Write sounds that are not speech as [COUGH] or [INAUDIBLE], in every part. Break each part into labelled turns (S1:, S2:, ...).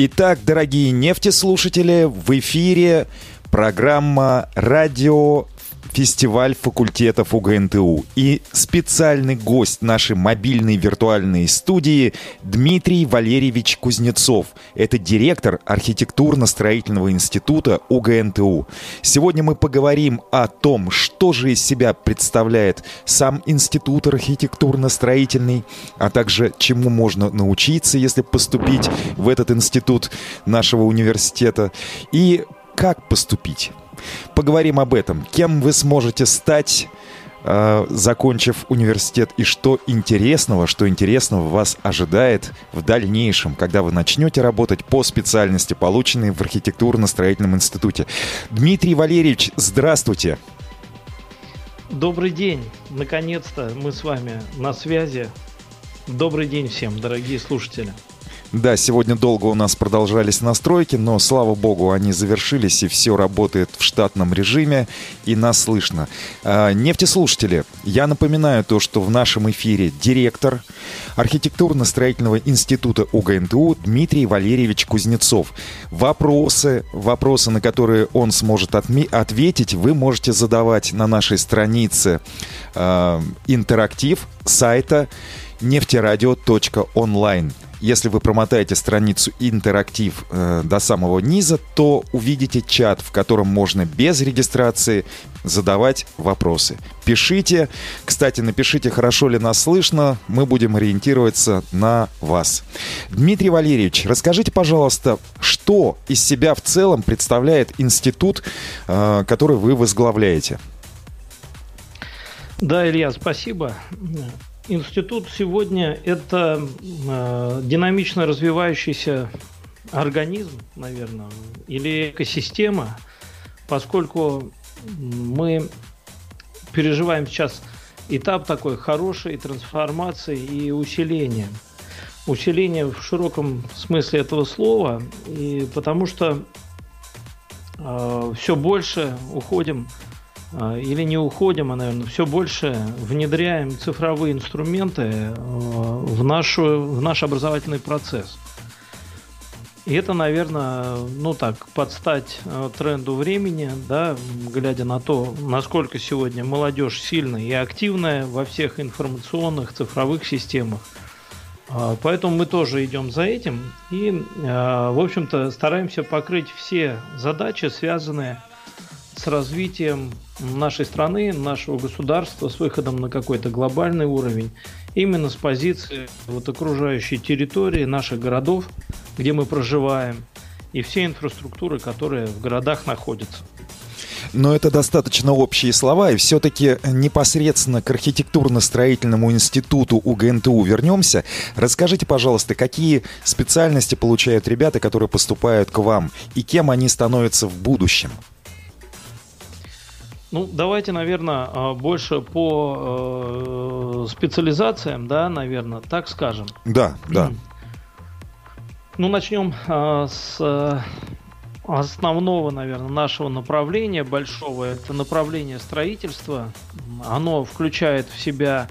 S1: Итак, дорогие нефтеслушатели, в эфире программа «Радио фестиваль факультетов УГНТУ. И специальный гость нашей мобильной виртуальной студии Дмитрий Валерьевич Кузнецов. Это директор архитектурно-строительного института УГНТУ. Сегодня мы поговорим о том, что же из себя представляет сам институт архитектурно-строительный, а также чему можно научиться, если поступить в этот институт нашего университета, и как поступить. Поговорим об этом. Кем вы сможете стать, э, закончив университет, и что интересного, что интересного вас ожидает в дальнейшем, когда вы начнете работать по специальности, полученной в архитектурно-строительном институте. Дмитрий Валерьевич, здравствуйте.
S2: Добрый день. Наконец-то мы с вами на связи. Добрый день всем, дорогие слушатели.
S1: Да, сегодня долго у нас продолжались настройки, но, слава богу, они завершились, и все работает в штатном режиме, и нас слышно. А, нефтеслушатели, я напоминаю то, что в нашем эфире директор архитектурно-строительного института УГНТУ Дмитрий Валерьевич Кузнецов. Вопросы, вопросы, на которые он сможет ответить, вы можете задавать на нашей странице э, интерактив сайта нефтерадио.онлайн. Если вы промотаете страницу интерактив э, до самого низа, то увидите чат, в котором можно без регистрации задавать вопросы. Пишите. Кстати, напишите, хорошо ли нас слышно. Мы будем ориентироваться на вас. Дмитрий Валерьевич, расскажите, пожалуйста, что из себя в целом представляет институт, э, который вы возглавляете?
S2: Да, Илья, спасибо. Институт сегодня это э, динамично развивающийся организм, наверное, или экосистема, поскольку мы переживаем сейчас этап такой хорошей трансформации и усиления. Усиление в широком смысле этого слова, и потому что э, все больше уходим или не уходим, а, наверное, все больше внедряем цифровые инструменты э, в, нашу, в наш образовательный процесс. И это, наверное, ну так, подстать э, тренду времени, да, глядя на то, насколько сегодня молодежь сильная и активная во всех информационных цифровых системах. А, поэтому мы тоже идем за этим и, э, в общем-то, стараемся покрыть все задачи, связанные с развитием нашей страны, нашего государства, с выходом на какой-то глобальный уровень, именно с позиции вот окружающей территории, наших городов, где мы проживаем, и всей инфраструктуры, которая в городах находится.
S1: Но это достаточно общие слова, и все-таки непосредственно к архитектурно-строительному институту УГНТУ вернемся. Расскажите, пожалуйста, какие специальности получают ребята, которые поступают к вам, и кем они становятся в будущем?
S2: Ну, давайте, наверное, а, больше по э, специализациям, да, наверное, так скажем.
S1: Да, да.
S2: Ну, начнем а, с э, основного, наверное, нашего направления большого. Это направление строительства. Оно включает в себя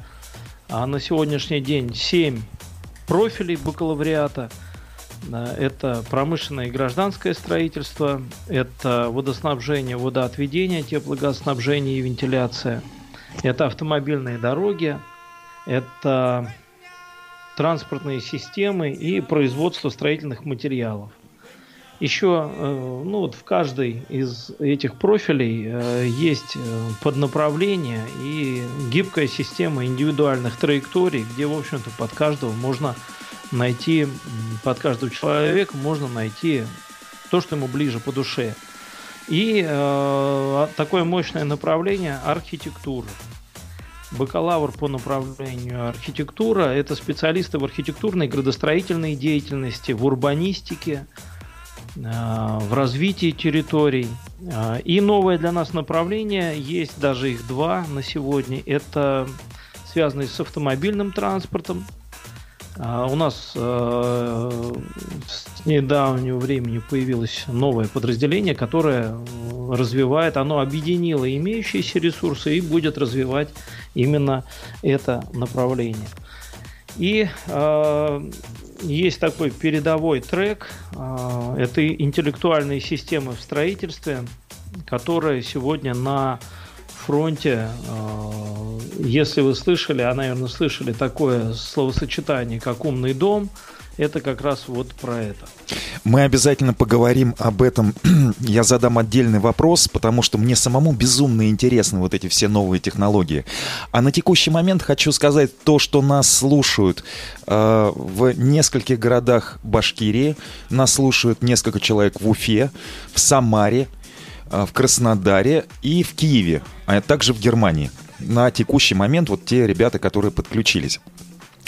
S2: а, на сегодняшний день 7 профилей бакалавриата – это промышленное и гражданское строительство, это водоснабжение, водоотведение, теплогазоснабжение и вентиляция, это автомобильные дороги, это транспортные системы и производство строительных материалов. Еще э, ну, вот в каждой из этих профилей э, есть э, поднаправление и гибкая система индивидуальных траекторий, где, в общем-то, под каждого можно найти, под каждого человека можно найти то, что ему ближе по душе. И э, такое мощное направление архитектура. Бакалавр по направлению архитектура – это специалисты в архитектурной градостроительной деятельности, в урбанистике, э, в развитии территорий. Э, и новое для нас направление, есть даже их два на сегодня, это связанные с автомобильным транспортом, а у нас э, с недавнего времени появилось новое подразделение, которое развивает, оно объединило имеющиеся ресурсы и будет развивать именно это направление. И э, есть такой передовой трек. Э, это интеллектуальные системы в строительстве, которые сегодня на фронте, э, если вы слышали, а, наверное, слышали такое словосочетание, как «умный дом», это как раз вот про это.
S1: Мы обязательно поговорим об этом. [CLEARS THROAT] Я задам отдельный вопрос, потому что мне самому безумно интересны вот эти все новые технологии. А на текущий момент хочу сказать то, что нас слушают э, в нескольких городах Башкирии, нас слушают несколько человек в Уфе, в Самаре, в Краснодаре и в Киеве, а также в Германии. На текущий момент вот те ребята, которые подключились.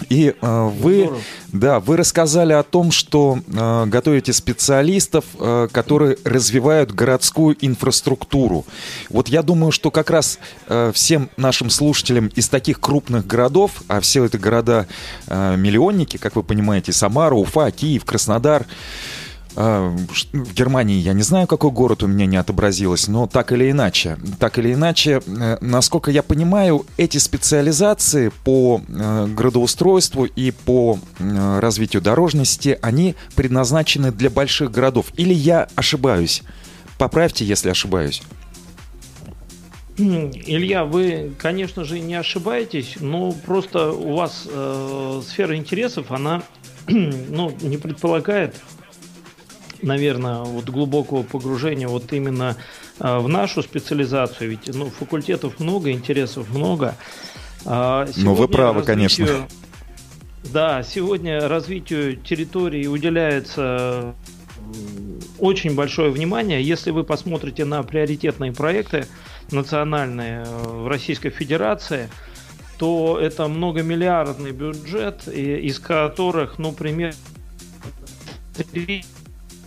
S1: И э, вы, да, вы рассказали о том, что э, готовите специалистов, э, которые развивают городскую инфраструктуру. Вот я думаю, что как раз э, всем нашим слушателям из таких крупных городов, а все это города э, миллионники, как вы понимаете, Самара, Уфа, Киев, Краснодар, а, в Германии я не знаю, какой город у меня не отобразилось, но так или иначе, так или иначе, э, насколько я понимаю, эти специализации по э, градоустройству и по развитию дорожности, они предназначены для больших городов. Или я ошибаюсь? Поправьте, если ошибаюсь.
S2: Илья, вы, конечно же, не ошибаетесь, но просто у вас э, сфера интересов, она [CLEARS THROAT] ну, не предполагает наверное, вот глубокого погружения вот именно а, в нашу специализацию, ведь ну, факультетов много, интересов много.
S1: А, ну, вы правы, развитию, конечно.
S2: Да, сегодня развитию территории уделяется очень большое внимание. Если вы посмотрите на приоритетные проекты национальные э, в Российской Федерации, то это многомиллиардный бюджет, из которых, ну, примерно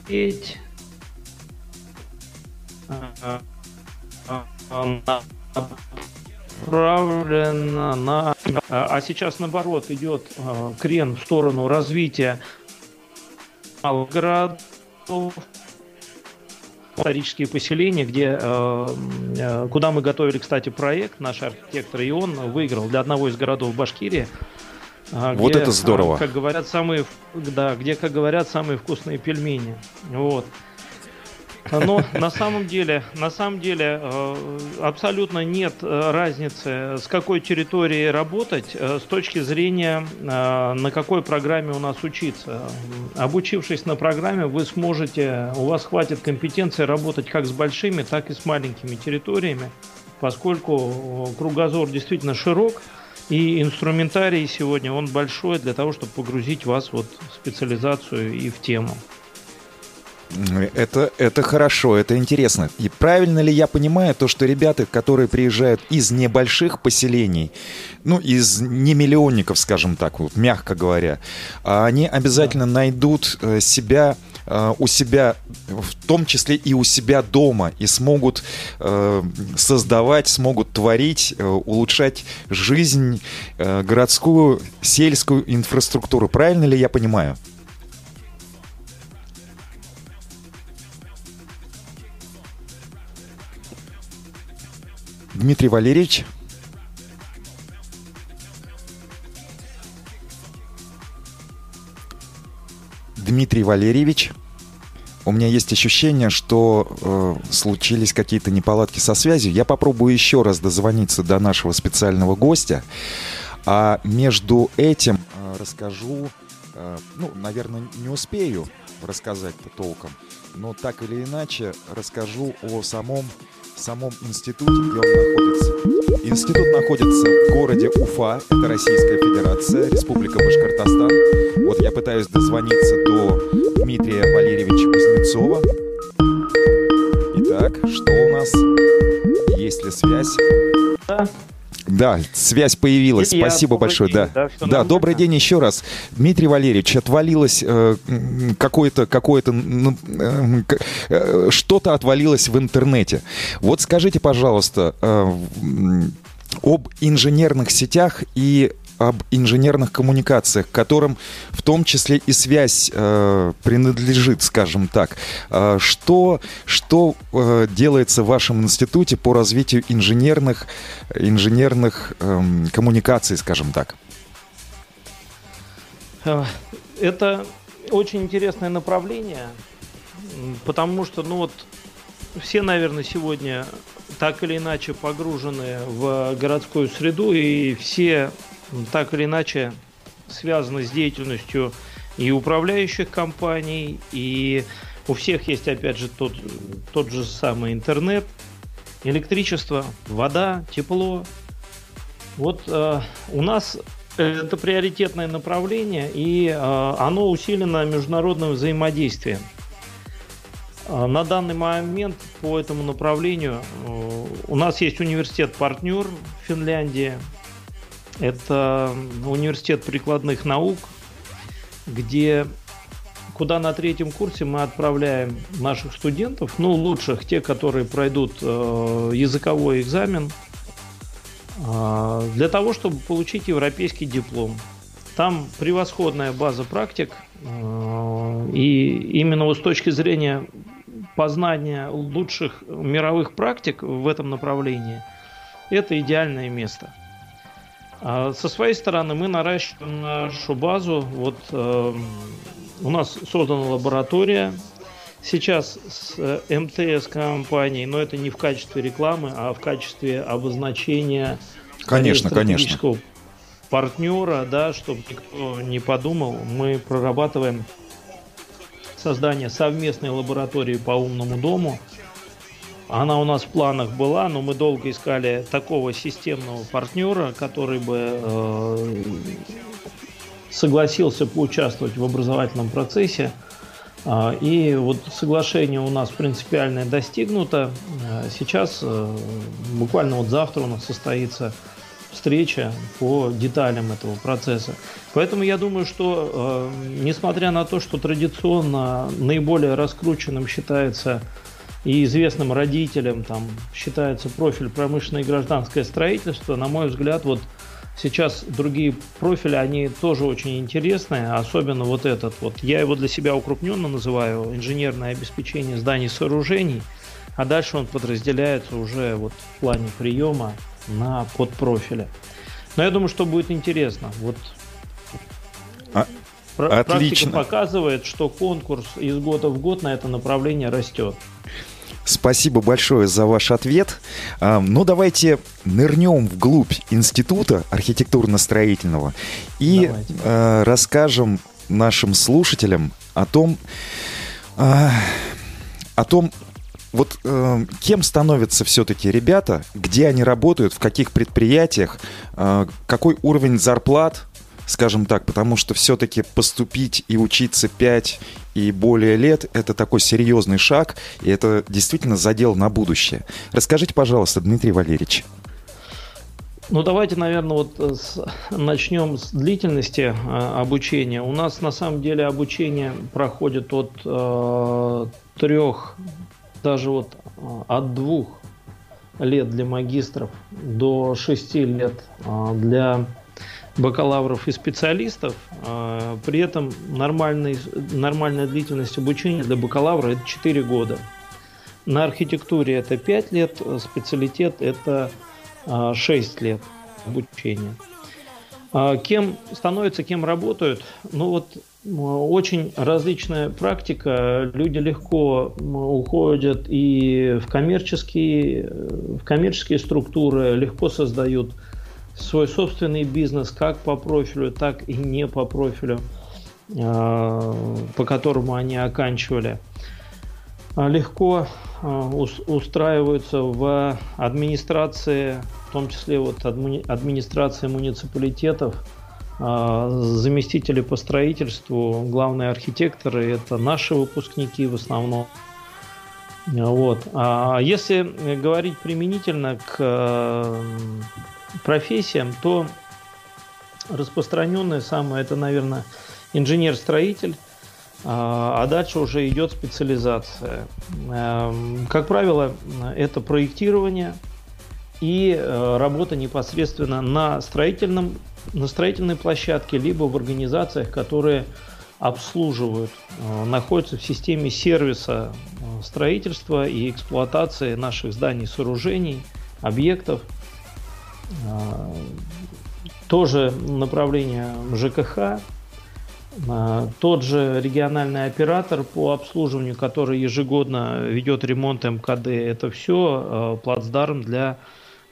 S2: смотреть. Направлено на... А сейчас, наоборот, идет а, крен в сторону развития городов, исторические поселения, где, куда мы готовили, кстати, проект, наш архитектор, и он выиграл для одного из городов Башкирии
S1: а, вот это здорово.
S2: Как говорят, самые, да, где, как говорят, самые вкусные пельмени. Вот. Но [LAUGHS] на самом деле, на самом деле э, абсолютно нет э, разницы, с какой территорией работать, э, с точки зрения, на какой программе у нас учиться. Обучившись на программе, вы сможете, у вас хватит компетенции работать как с большими, так и с маленькими территориями, поскольку кругозор действительно широк, и инструментарий сегодня, он большой для того, чтобы погрузить вас вот в специализацию и в тему.
S1: Это, это хорошо, это интересно. И правильно ли я понимаю то, что ребята, которые приезжают из небольших поселений, ну, из не миллионников, скажем так, вот, мягко говоря, а они обязательно найдут э, себя у себя, в том числе и у себя дома, и смогут э, создавать, смогут творить, э, улучшать жизнь, городскую, сельскую инфраструктуру. Правильно ли я понимаю? Дмитрий Валерьевич? Дмитрий Валерьевич. У меня есть ощущение, что э, случились какие-то неполадки со связью. Я попробую еще раз дозвониться до нашего специального гостя. А между этим э, расскажу, э, ну, наверное, не успею рассказать-то толком, но так или иначе расскажу о самом самом институте, где он находится. Институт находится в городе Уфа, это Российская Федерация, Республика Башкортостан. Вот я пытаюсь дозвониться до Дмитрия Валерьевича Кузнецова. Итак, что у нас? Есть ли связь? Да. Да, связь появилась. Илья, Спасибо большое. День, да, да, да добрый день еще раз. Дмитрий Валерьевич, отвалилось э, какое-то, какое-то, э, э, что-то отвалилось в интернете. Вот скажите, пожалуйста, э, об инженерных сетях и об инженерных коммуникациях, которым в том числе и связь э, принадлежит, скажем так. Э, что что э, делается в вашем институте по развитию инженерных, инженерных э, коммуникаций, скажем так?
S2: Э, это очень интересное направление, потому что, ну вот, все, наверное, сегодня так или иначе погружены в городскую среду, и все так или иначе связаны с деятельностью и управляющих компаний, и у всех есть, опять же, тот, тот же самый интернет, электричество, вода, тепло. Вот э, у нас это приоритетное направление, и э, оно усилено международным взаимодействием. Э, на данный момент по этому направлению э, у нас есть университет-партнер в Финляндии. Это университет прикладных наук, где куда на третьем курсе мы отправляем наших студентов, ну, лучших, те, которые пройдут э, языковой экзамен, э, для того, чтобы получить европейский диплом. Там превосходная база практик, э, и именно вот с точки зрения познания лучших мировых практик в этом направлении, это идеальное место. А со своей стороны мы наращиваем нашу базу. Вот э, у нас создана лаборатория сейчас с э, МТС компанией, но это не в качестве рекламы, а в качестве обозначения
S1: конечно, конечно.
S2: партнера, да, чтобы никто не подумал, мы прорабатываем создание совместной лаборатории по умному дому. Она у нас в планах была, но мы долго искали такого системного партнера, который бы э, согласился поучаствовать в образовательном процессе. А, и вот соглашение у нас принципиальное достигнуто. А, сейчас, э, буквально вот завтра у нас состоится встреча по деталям этого процесса. Поэтому я думаю, что э, несмотря на то, что традиционно наиболее раскрученным считается и известным родителям там считается профиль промышленное и гражданское строительство, на мой взгляд, вот Сейчас другие профили, они тоже очень интересные, особенно вот этот вот. Я его для себя укрупненно называю инженерное обеспечение зданий и сооружений, а дальше он подразделяется уже вот в плане приема на подпрофили. Но я думаю, что будет интересно. Вот а, Отлично. Практика показывает, что конкурс из года в год на это направление растет.
S1: Спасибо большое за ваш ответ. Ну, давайте нырнем вглубь института архитектурно-строительного и давайте. А, расскажем нашим слушателям о том, а, о том, вот э, кем становятся все-таки ребята, где они работают, в каких предприятиях, э, какой уровень зарплат, скажем так, потому что все-таки поступить и учиться 5 и более лет – это такой серьезный шаг, и это действительно задел на будущее. Расскажите, пожалуйста, Дмитрий Валерьевич.
S2: Ну, давайте, наверное, вот с, начнем с длительности э, обучения. У нас на самом деле обучение проходит от э, трех, даже вот э, от двух лет для магистров до шести лет э, для бакалавров и специалистов. А, при этом нормальный, нормальная длительность обучения для бакалавра это 4 года. На архитектуре это 5 лет, специалитет это 6 а, лет обучения. А, кем становятся, кем работают? Ну вот очень различная практика. Люди легко уходят и в коммерческие, в коммерческие структуры, легко создают свой собственный бизнес как по профилю, так и не по профилю, а, по которому они оканчивали. А, легко а, устраиваются в администрации, в том числе вот администрации муниципалитетов, заместители по строительству, главные архитекторы – это наши выпускники в основном. Вот. А если говорить применительно к профессиям, то распространенное самое это, наверное, инженер-строитель, а, а дальше уже идет специализация. Эм, как правило, это проектирование и э, работа непосредственно на, строительном, на строительной площадке, либо в организациях, которые обслуживают, э, находятся в системе сервиса э, строительства и эксплуатации наших зданий, сооружений, объектов – тоже направление ЖКХ. А, тот же региональный оператор по обслуживанию, который ежегодно ведет ремонт МКД, это все плацдарм для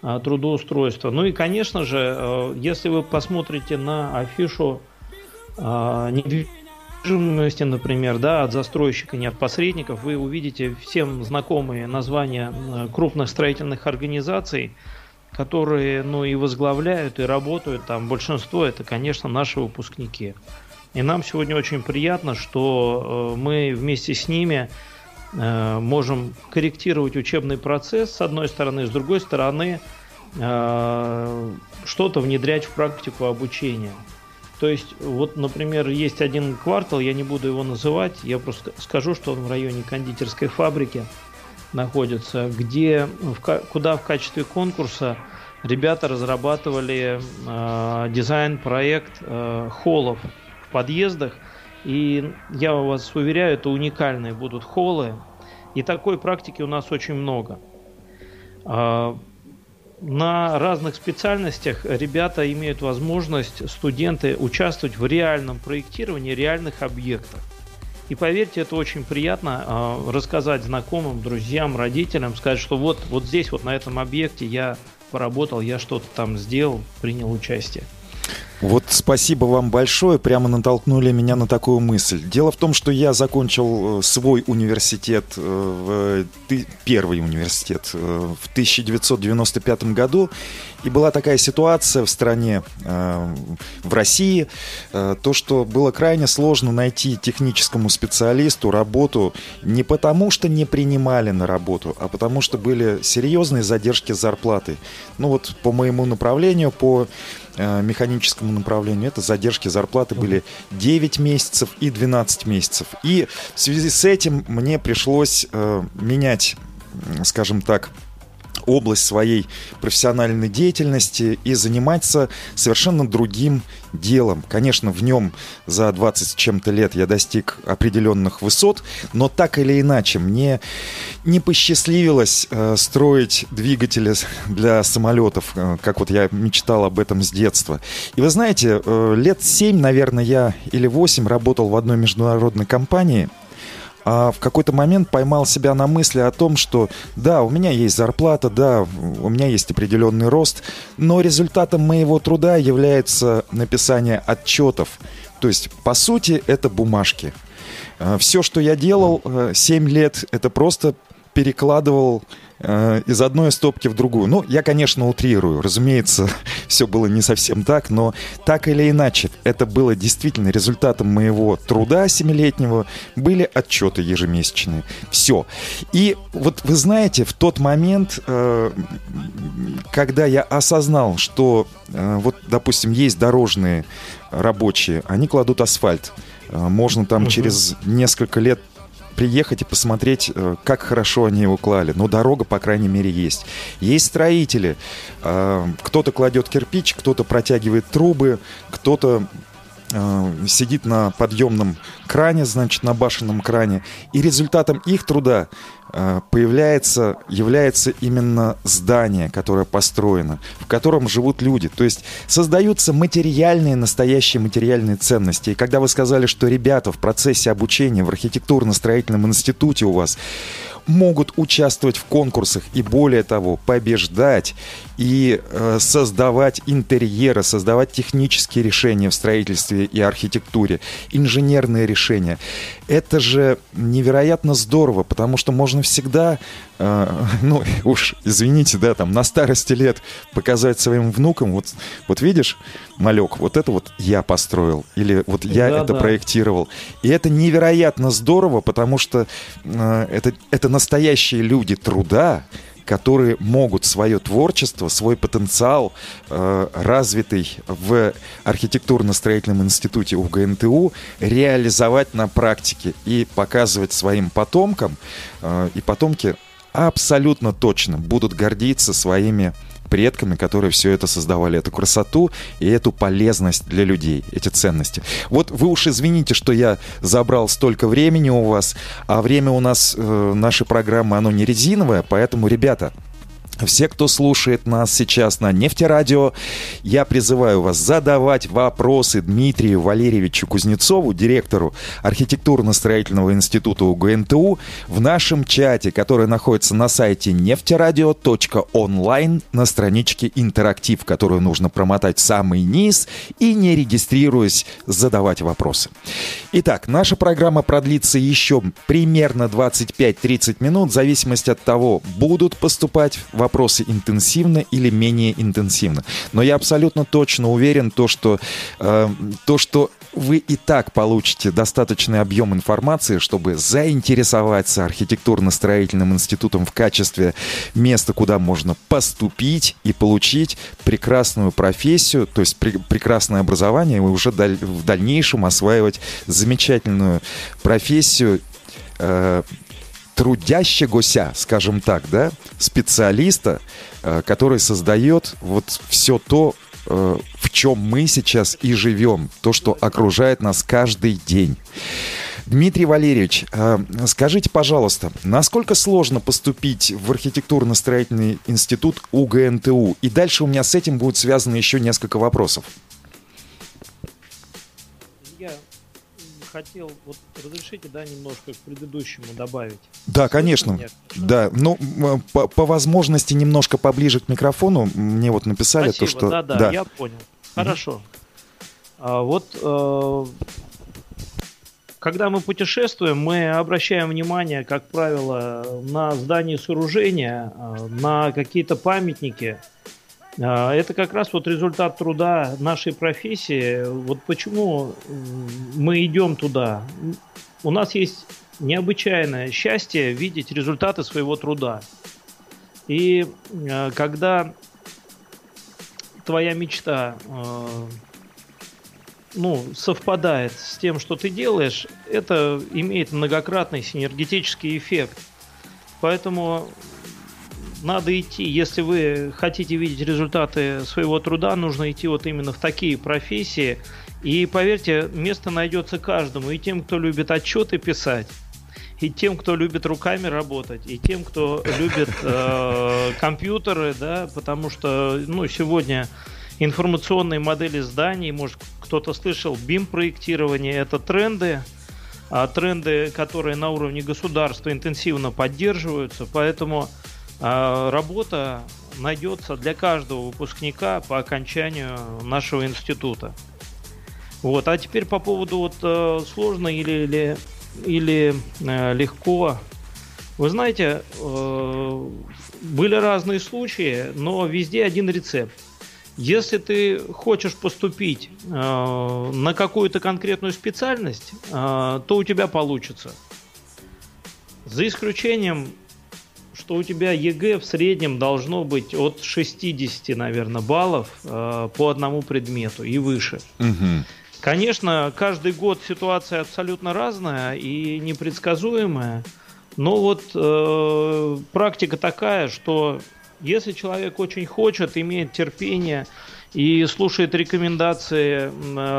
S2: трудоустройства. Ну и, конечно же, если вы посмотрите на афишу недвижимости, например, да, от застройщика, не от посредников, вы увидите всем знакомые названия крупных строительных организаций, которые, ну, и возглавляют, и работают там. Большинство это, конечно, наши выпускники. И нам сегодня очень приятно, что э, мы вместе с ними э, можем корректировать учебный процесс, с одной стороны, с другой стороны, э, что-то внедрять в практику обучения. То есть, вот, например, есть один квартал, я не буду его называть, я просто скажу, что он в районе кондитерской фабрики – находится, где, в, куда в качестве конкурса ребята разрабатывали э, дизайн-проект э, холлов в подъездах. И я вас уверяю, это уникальные будут холлы. И такой практики у нас очень много. Э, на разных специальностях ребята имеют возможность, студенты, участвовать в реальном проектировании реальных объектов. И поверьте, это очень приятно э, рассказать знакомым, друзьям, родителям, сказать, что вот, вот здесь, вот на этом объекте я поработал, я что-то там сделал, принял участие.
S1: Вот спасибо вам большое, прямо натолкнули меня на такую мысль. Дело в том, что я закончил э, свой университет, э, первый университет э, в 1995 году, и была такая ситуация в стране, в России, то, что было крайне сложно найти техническому специалисту работу не потому, что не принимали на работу, а потому что были серьезные задержки зарплаты. Ну вот по моему направлению, по механическому направлению, это задержки зарплаты были 9 месяцев и 12 месяцев. И в связи с этим мне пришлось э, менять, скажем так, область своей профессиональной деятельности и заниматься совершенно другим делом. Конечно, в нем за 20 с чем-то лет я достиг определенных высот, но так или иначе мне не посчастливилось э, строить двигатели [LAUGHS] для самолетов, э, как вот я мечтал об этом с детства. И вы знаете, э, лет 7, наверное, я или 8 работал в одной международной компании – а в какой-то момент поймал себя на мысли о том, что да, у меня есть зарплата, да, у меня есть определенный рост, но результатом моего труда является написание отчетов. То есть, по сути, это бумажки. А, Все, что я делал 7 э, лет, это просто перекладывал из одной стопки в другую. Ну, я, конечно, утрирую. Разумеется, [LAUGHS] все было не совсем так, но так или иначе, это было действительно результатом моего труда семилетнего. Были отчеты ежемесячные. Все. И вот вы знаете, в тот момент, э, когда я осознал, что э, вот, допустим, есть дорожные рабочие, они кладут асфальт. Э, можно там угу. через несколько лет приехать и посмотреть, э, как хорошо они его клали. Но дорога, по крайней мере, есть. Есть строители. Э, кто-то кладет кирпич, кто-то протягивает трубы, кто-то сидит на подъемном кране, значит, на башенном кране. И результатом их труда Э, появляется, является именно здание, которое построено, в котором живут люди. То есть создаются материальные, настоящие материальные ценности. И когда вы сказали, что ребята в процессе обучения в архитектурно-строительном институте у вас могут участвовать в конкурсах и более того побеждать и э, создавать интерьеры, создавать технические решения в строительстве и архитектуре, инженерные решения. Это же невероятно здорово, потому что можно всегда, э, [LAUGHS] ну уж извините, да, там на старости лет показать своим внукам, вот, вот видишь, малек, вот это вот я построил или вот я да, это да. проектировал, и это невероятно здорово, потому что э, это это настоящие люди труда, которые могут свое творчество, свой потенциал, э, развитый в архитектурно-строительном институте УГНТУ, реализовать на практике и показывать своим потомкам. Э, и потомки абсолютно точно будут гордиться своими предками, которые все это создавали, эту красоту и эту полезность для людей, эти ценности. Вот вы уж извините, что я забрал столько времени у вас, а время у нас, э, нашей программы, оно не резиновое, поэтому, ребята, все, кто слушает нас сейчас на Нефтерадио, я призываю вас задавать вопросы Дмитрию Валерьевичу Кузнецову, директору архитектурно-строительного института УГНТУ, в нашем чате, который находится на сайте нефтерадио.онлайн на страничке «Интерактив», которую нужно промотать в самый низ и, не регистрируясь, задавать вопросы. Итак, наша программа продлится еще примерно 25-30 минут, в зависимости от того, будут поступать вопросы вопросы интенсивно или менее интенсивно. Но я абсолютно точно уверен, то, что, э, то, что вы и так получите достаточный объем информации, чтобы заинтересоваться архитектурно-строительным институтом в качестве места, куда можно поступить и получить прекрасную профессию, то есть пр прекрасное образование, и уже даль в дальнейшем осваивать замечательную профессию э, трудящегося, скажем так, да, специалиста, э, который создает вот все то, э, в чем мы сейчас и живем, то, что окружает нас каждый день. Дмитрий Валерьевич, э, скажите, пожалуйста, насколько сложно поступить в архитектурно-строительный институт УГНТУ? И дальше у меня с этим будет связано еще несколько вопросов.
S2: Хотел, вот разрешите, да, немножко к предыдущему добавить.
S1: Да, конечно. Да, ну, по, по возможности немножко поближе к микрофону. Мне вот написали
S2: Спасибо,
S1: то, что...
S2: Да, да, да, я понял. Хорошо. А, вот э, когда мы путешествуем, мы обращаем внимание, как правило, на здания и сооружения, э, на какие-то памятники, это как раз вот результат труда нашей профессии. Вот почему мы идем туда. У нас есть необычайное счастье видеть результаты своего труда. И а, когда твоя мечта а, ну, совпадает с тем, что ты делаешь, это имеет многократный синергетический эффект. Поэтому надо идти, если вы хотите видеть результаты своего труда, нужно идти вот именно в такие профессии. И поверьте, место найдется каждому. И тем, кто любит отчеты писать, и тем, кто любит руками работать, и тем, кто любит э, компьютеры, да, потому что, ну, сегодня информационные модели зданий, может, кто-то слышал, BIM-проектирование, это тренды, а тренды, которые на уровне государства интенсивно поддерживаются, поэтому работа найдется для каждого выпускника по окончанию нашего института. Вот. А теперь по поводу вот, э, сложно или, или, или э, легко. Вы знаете, э, были разные случаи, но везде один рецепт. Если ты хочешь поступить на какую-то конкретную специальность, то у тебя получится. За исключением что у тебя ЕГЭ в среднем должно быть от 60, наверное, баллов э, по одному предмету и выше. Угу. Конечно, каждый год ситуация абсолютно разная и непредсказуемая, но вот э, практика такая, что если человек очень хочет, имеет терпение и слушает рекомендации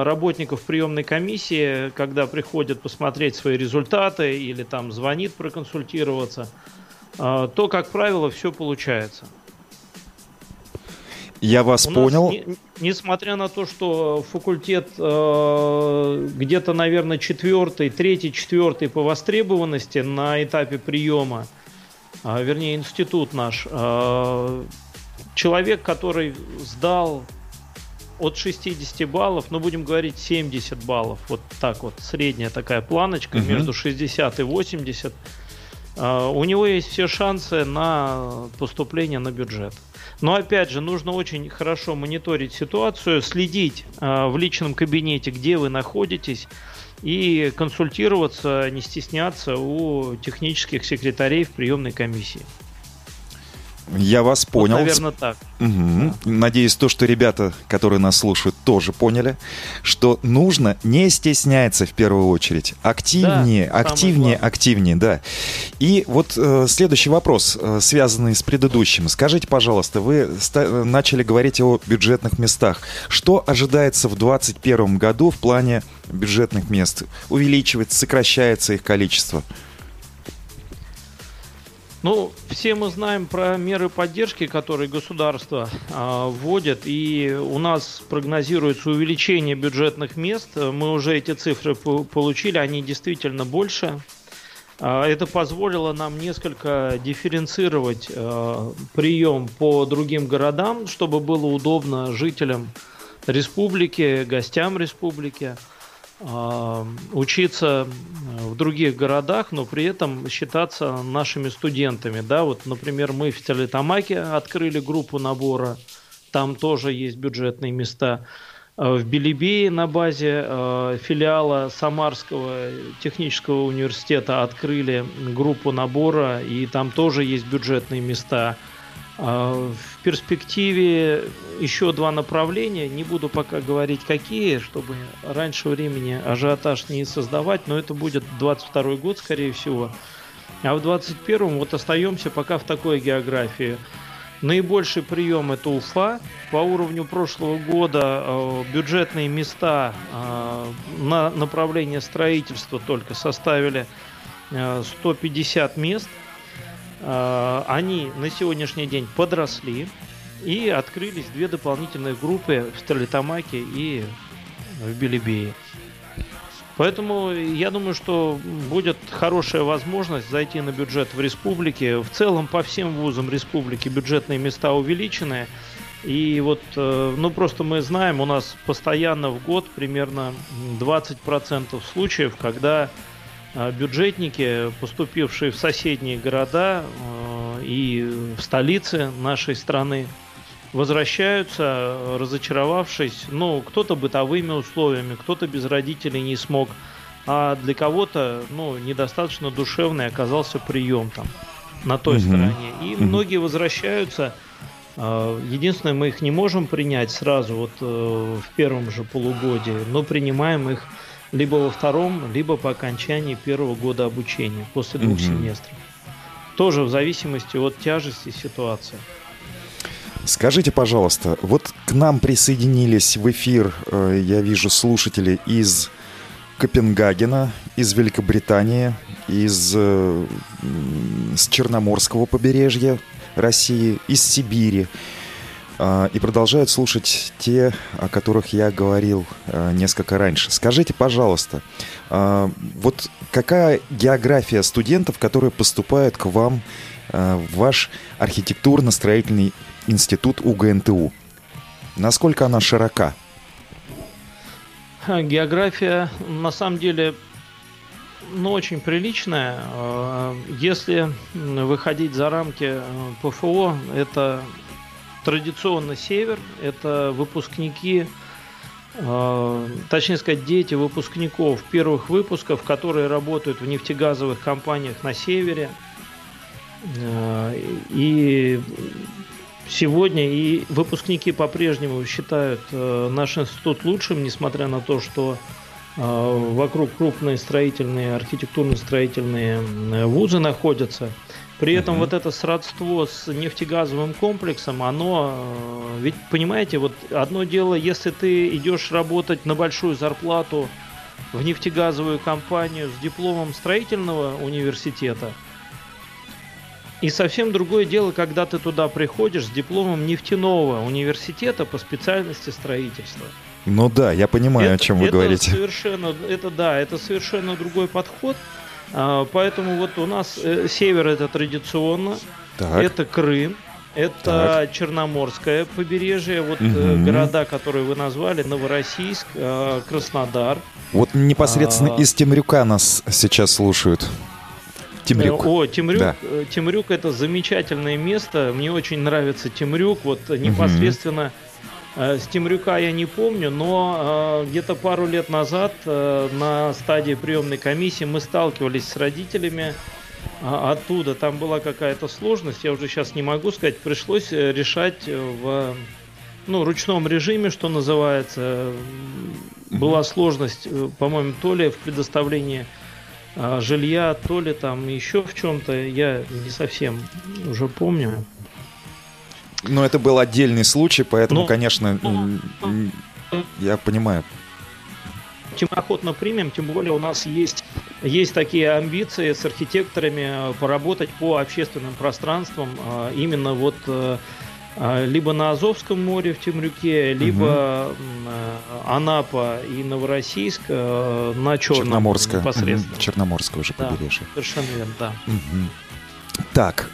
S2: работников приемной комиссии, когда приходят посмотреть свои результаты или там звонит проконсультироваться – то, как правило, все получается.
S1: Я вас У понял. Нас,
S2: не, несмотря на то, что факультет э, где-то, наверное, четвертый, третий, четвертый по востребованности на этапе приема, э, вернее, институт наш, э, человек, который сдал от 60 баллов, ну, будем говорить, 70 баллов, вот так вот, средняя такая планочка угу. между 60 и 80, а, у него есть все шансы на поступление на бюджет. Но опять же, нужно очень хорошо мониторить ситуацию, следить а, в личном кабинете, где вы находитесь, и консультироваться, не стесняться у технических секретарей в приемной комиссии.
S1: Я вас понял. Вот,
S2: наверное, так.
S1: Угу. Да. Надеюсь, то, что ребята, которые нас слушают, тоже поняли, что нужно не стесняться в первую очередь. Активнее, да, активнее, активнее, да. И вот э, следующий вопрос, э, связанный с предыдущим. Скажите, пожалуйста, вы ста- начали говорить о бюджетных местах. Что ожидается в 2021 году в плане бюджетных мест? Увеличивается, сокращается их количество?
S2: Ну, все мы знаем про меры поддержки, которые государство э, вводит, и у нас прогнозируется увеличение бюджетных мест. Мы уже эти цифры получили, они действительно больше. Э, это позволило нам несколько дифференцировать э, прием по другим городам, чтобы было удобно жителям республики, гостям республики. А, учиться в других городах, но при этом считаться нашими студентами. Да, вот, например, мы в Стерлитамаке открыли группу набора, там тоже есть бюджетные места. А, в Белебее на базе э, филиала Самарского технического университета открыли группу набора, и там тоже есть бюджетные места. А, в перспективе еще два направления. Не буду пока говорить какие, чтобы раньше времени ажиотаж не создавать, но это будет 22 год, скорее всего. А в 21 вот остаемся пока в такой географии. Наибольший прием это Уфа. По уровню прошлого года а, бюджетные места а, на направление строительства только составили 150 мест – Э, они на сегодняшний день подросли и открылись две дополнительные группы в Стерлитамаке и в Белебее. Поэтому я думаю, что будет хорошая возможность зайти на бюджет в республике. В целом по всем вузам республики бюджетные места увеличены. И вот, э, ну просто мы знаем, у нас постоянно в год примерно 20% случаев, когда бюджетники, поступившие в соседние города э, и в столице нашей страны, возвращаются, разочаровавшись, ну, кто-то бытовыми условиями, кто-то без родителей не смог, а для кого-то, ну, недостаточно душевный оказался прием там на той угу. стороне. И угу. многие возвращаются. А, единственное, мы их не можем принять сразу вот э, в первом же полугодии, но принимаем их либо во втором, либо по окончании первого года обучения, после двух угу. семестров. Тоже в зависимости от тяжести ситуации.
S1: Скажите, пожалуйста, вот к нам присоединились в эфир, э, я вижу, слушатели из Копенгагена, из Великобритании, из э, с Черноморского побережья России, из Сибири. А, и продолжают слушать те, о которых я говорил а, несколько раньше. Скажите, пожалуйста, а, вот какая география студентов, которые поступают к вам в ваш архитектурно-строительный институт УГНТУ? Насколько она широка?
S2: География, на самом деле, ну, очень приличная. Если выходить за рамки ПФО, это традиционно север. Это выпускники, э, точнее сказать, дети выпускников первых выпусков, которые работают в нефтегазовых компаниях на севере. Э, и сегодня и выпускники по-прежнему считают э, наш институт лучшим, несмотря на то, что вокруг крупные строительные, архитектурно-строительные вузы находятся – при этом вот это сродство с нефтегазовым комплексом, оно, э, ведь понимаете, вот одно дело, если ты идешь работать на большую зарплату в нефтегазовую компанию с дипломом строительного университета, и совсем другое дело, когда ты туда приходишь с дипломом нефтяного университета по специальности строительства.
S1: Ну да, я понимаю, это, о чем вы
S2: это
S1: говорите.
S2: Совершенно, это да, это совершенно другой подход. А, поэтому вот у нас э, север это традиционно, так. это Крым, это так. Черноморское побережье, вот угу. города, которые вы назвали, Новороссийск, э, Краснодар.
S1: Вот непосредственно а... из Темрюка нас сейчас слушают.
S2: Темрюк. О, Темрюк, да. Темрюк это замечательное место. Мне очень нравится Темрюк. Вот непосредственно угу Э, с Темрюка я не помню, но э, где-то пару лет назад э, на стадии приемной комиссии мы сталкивались с родителями оттуда. Там была какая-то сложность, я уже сейчас не могу сказать. Пришлось решать в ну, ручном режиме, что называется. Была сложность, по-моему, то ли в предоставлении жилья, то ли там еще в чем-то. Я не совсем уже помню.
S1: Но это был отдельный случай, поэтому, ну, конечно, ну, я понимаю.
S2: Чем охотно примем, тем более у нас есть есть такие амбиции с архитекторами поработать по общественным пространствам именно вот либо на Азовском море в Темрюке, либо угу. Анапа и Новороссийск на Черном
S1: Черноморское. непосредственно. Угу. Черноморское уже побережье.
S2: Да, совершенно верно, да. Угу.
S1: Так,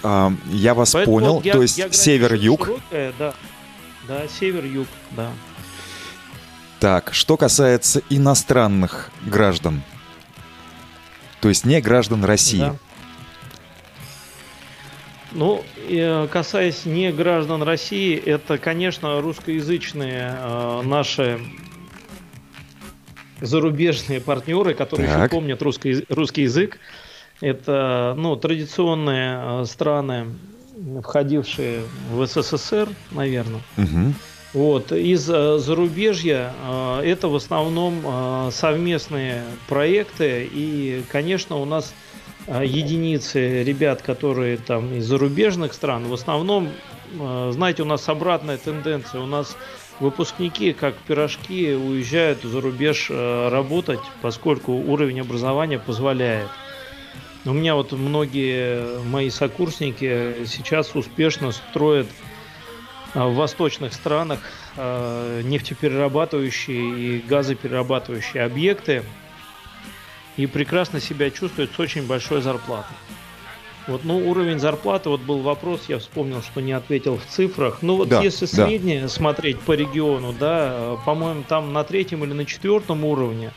S1: я вас Поэтому понял. Я, То есть север-юг.
S2: Да, да, север-юг, да.
S1: Так, что касается иностранных граждан, то есть не граждан России. Да.
S2: Ну, касаясь не граждан России, это, конечно, русскоязычные э, наши зарубежные партнеры, которые так. еще помнят русский, русский язык. Это ну, традиционные э, страны, входившие в СССР, наверное. Угу. Вот. Из э, зарубежья э, это в основном совместные проекты. И, конечно, у нас единицы ребят, которые там из зарубежных стран. В основном, знаете, у нас обратная тенденция. У нас выпускники, как пирожки, уезжают за рубеж работать, поскольку уровень образования позволяет. У меня вот многие мои сокурсники сейчас успешно строят в восточных странах э, нефтеперерабатывающие и газоперерабатывающие объекты и прекрасно себя чувствуют с очень большой зарплатой. Вот, ну, уровень зарплаты, вот был вопрос, я вспомнил, что не ответил в цифрах. Ну, вот да, если среднее да. смотреть по региону, да, по-моему, там на третьем или на четвертом уровне.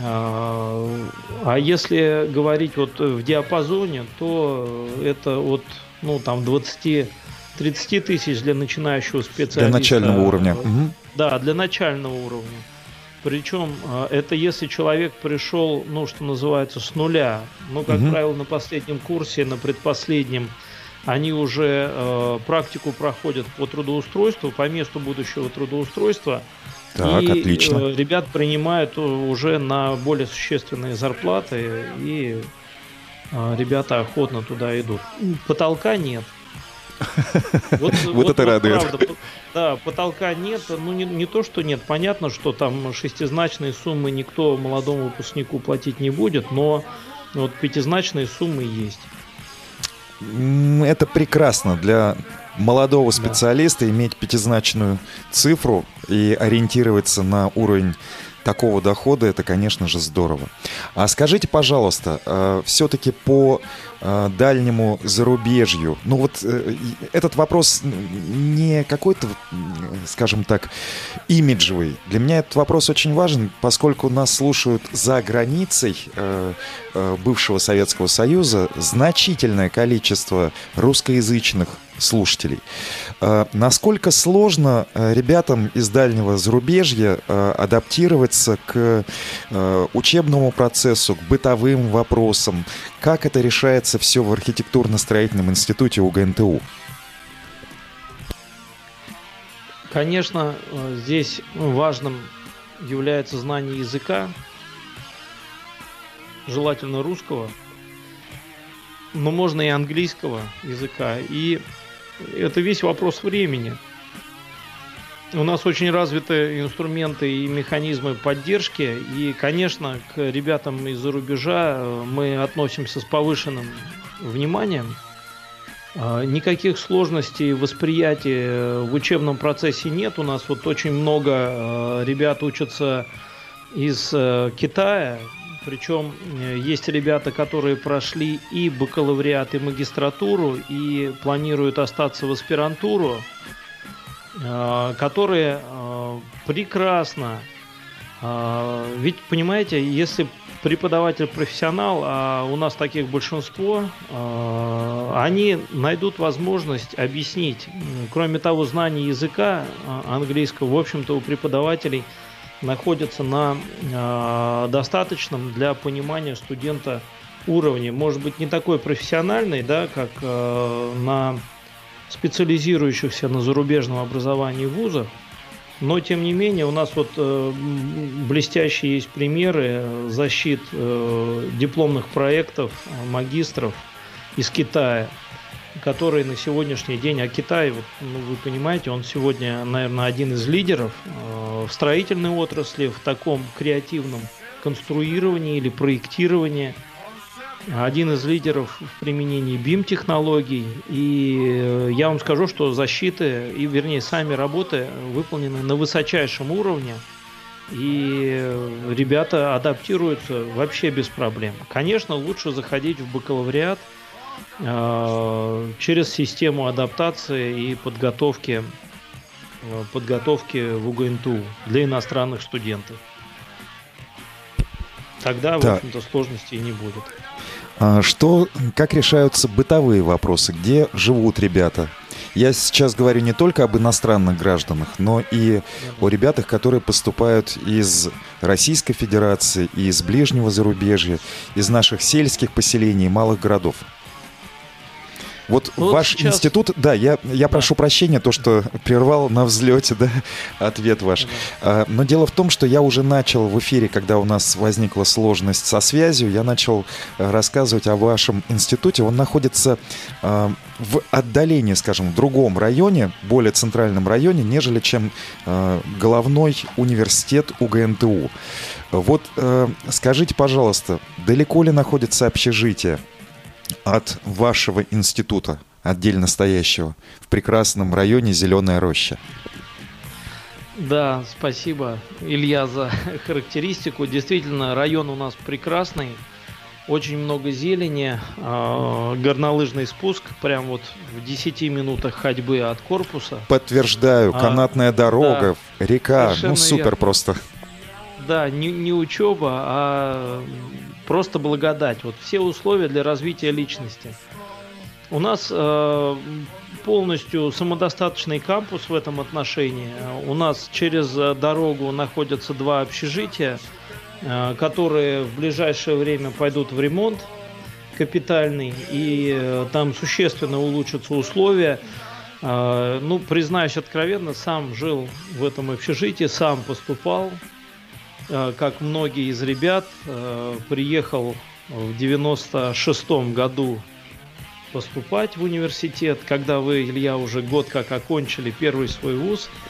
S2: А, а если говорить вот в диапазоне, то это от, ну, там, 20 30 тысяч для начинающего специалиста.
S1: Для начального уровня.
S2: Да, для начального уровня. Причем а, это если человек пришел, ну, что называется, с нуля. Ну, как угу. правило, на последнем курсе, на предпоследнем, они уже э, практику проходят по трудоустройству, по месту будущего трудоустройства.
S1: Так,
S2: и
S1: отлично.
S2: Э, ребят принимают уже на более существенные зарплаты, и э, ребята охотно туда идут. Потолка нет. [LAUGHS]
S1: Вот, вот это радует. Правда,
S2: да, потолка нет. Ну, не, не то, что нет. Понятно, что там шестизначные суммы никто молодому выпускнику платить не будет, но вот пятизначные суммы есть.
S1: Это прекрасно для молодого специалиста да. иметь пятизначную цифру и ориентироваться на уровень такого дохода, это, конечно же, здорово. А скажите, пожалуйста, э, все-таки по э, дальнему зарубежью, ну вот э, этот вопрос не какой-то, скажем так, имиджевый. Для меня этот вопрос очень важен, поскольку нас слушают за границей бывшего Советского Союза значительное количество русскоязычных слушателей. А, насколько сложно а, ребятам из дальнего зарубежья а, адаптироваться к учебному процессу, к бытовым вопросам? Как это решается все в архитектурно-строительном институте УГНТУ?
S2: Конечно, здесь важным является знание языка, желательно русского, но можно и английского языка. И это весь вопрос времени. У нас очень развиты инструменты и механизмы поддержки, и, конечно, к ребятам из-за рубежа э, мы относимся с повышенным вниманием. А, никаких сложностей восприятия в учебном процессе нет. У нас вот очень много э, ребят учатся из э, Китая, причем э, есть ребята, которые прошли и бакалавриат, и магистратуру, и планируют остаться в аспирантуру, э, которые э, прекрасно... Ведь, понимаете, если преподаватель профессионал, а у нас таких большинство, они найдут возможность объяснить, кроме того, знания языка английского, в общем-то, у преподавателей – находятся на э, достаточном для понимания студента уровне. Может быть, не такой профессиональный, да, как э, на специализирующихся на зарубежном образовании вузах, но, тем не менее, у нас вот э, блестящие есть примеры защит э, дипломных проектов магистров из Китая – который на сегодняшний день, а Китай, вот, ну, вы понимаете, он сегодня, наверное, один из лидеров э, в строительной отрасли, в таком креативном конструирования или проектирования. Один из лидеров в применении BIM-технологий. И э, я вам скажу, что защиты, и вернее сами работы выполнены на высочайшем уровне. И ребята адаптируются вообще без проблем. Конечно, лучше заходить в бакалавриат э, через систему адаптации и подготовки Э, подготовки в УГНТУ для иностранных студентов. Тогда, да. в общем-то, сложностей не будет.
S1: А что, как решаются бытовые вопросы? Где живут ребята? Я сейчас говорю не только об иностранных гражданах, но и о ребятах, которые поступают из Российской Федерации, из ближнего зарубежья, из наших сельских поселений, малых городов. Вот, ну, вот ваш сейчас... институт, да, я, я да. прошу прощения, то, что прервал на взлете, да, [LAUGHS] ответ ваш. Да. Но дело в том, что я уже начал в эфире, когда у нас возникла сложность со связью, я начал э, рассказывать о вашем институте. Он находится э, в отдалении, скажем, в другом районе, более центральном районе, нежели чем э, головной университет УГНТУ. Вот скажите, пожалуйста, далеко ли находится общежитие? От вашего института, отдельно стоящего, в прекрасном районе Зеленая роща.
S2: Да, спасибо, Илья, за [LAUGHS] характеристику. Действительно, район у нас прекрасный. Очень много зелени, э, горнолыжный спуск, прям вот в 10 минутах ходьбы от корпуса.
S1: Подтверждаю, а, канатная а, дорога, да, река, ну супер верно. просто.
S2: Да, не, не учеба, а просто благодать. Вот все условия для развития личности. У нас э, полностью самодостаточный кампус в этом отношении. У нас через дорогу находятся два общежития, э, которые в ближайшее время пойдут в ремонт капитальный, и э, там существенно улучшатся условия. Э, ну, признаюсь откровенно, сам жил в этом общежитии, сам поступал, Э, как многие из ребят, э, приехал в 96 году поступать в университет, когда вы, Илья, уже год как окончили первый свой вуз. [LAUGHS]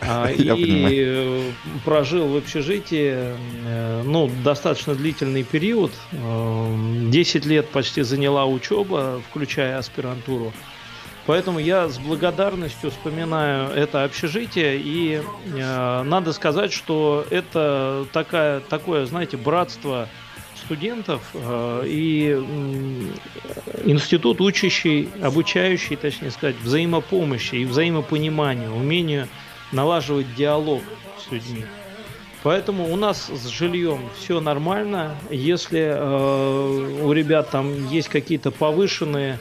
S2: Да, [LAUGHS] и понимаю. прожил в общежитии ну, достаточно длительный период. 10 лет почти заняла учеба, включая аспирантуру. Поэтому я с благодарностью вспоминаю это общежитие, и э, надо сказать, что это такая, такое, знаете, братство студентов э, и э, институт учащий, обучающий, точнее сказать, взаимопомощи и взаимопониманию, умению налаживать диалог с людьми. Поэтому у нас с жильем все нормально. Если э, у ребят там есть какие-то повышенные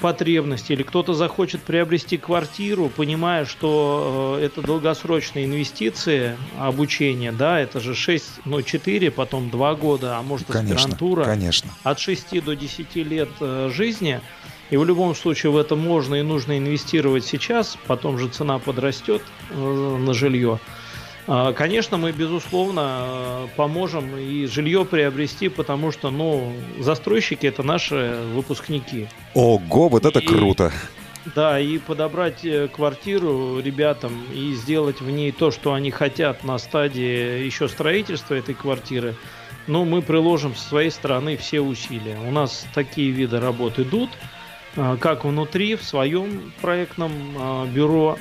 S2: потребности, или кто-то захочет приобрести квартиру, понимая, что э, это долгосрочные инвестиции, обучение, да, это же 6, ну 4, потом 2 года, а может конечно, аспирантура.
S1: Конечно.
S2: От 6 до 10 лет э, жизни. И в любом случае в это можно и нужно инвестировать сейчас, потом же цена подрастет э, на жилье. А, конечно, мы, безусловно, поможем и жилье приобрести, потому что, ну, застройщики это наши выпускники.
S1: Ого, вот это и, круто!
S2: Да, и подобрать э, квартиру ребятам и сделать в ней то, что они хотят на стадии еще строительства этой квартиры, ну, мы приложим со своей стороны все усилия. У нас такие виды работ идут, а, как внутри, в своем проектном бюро,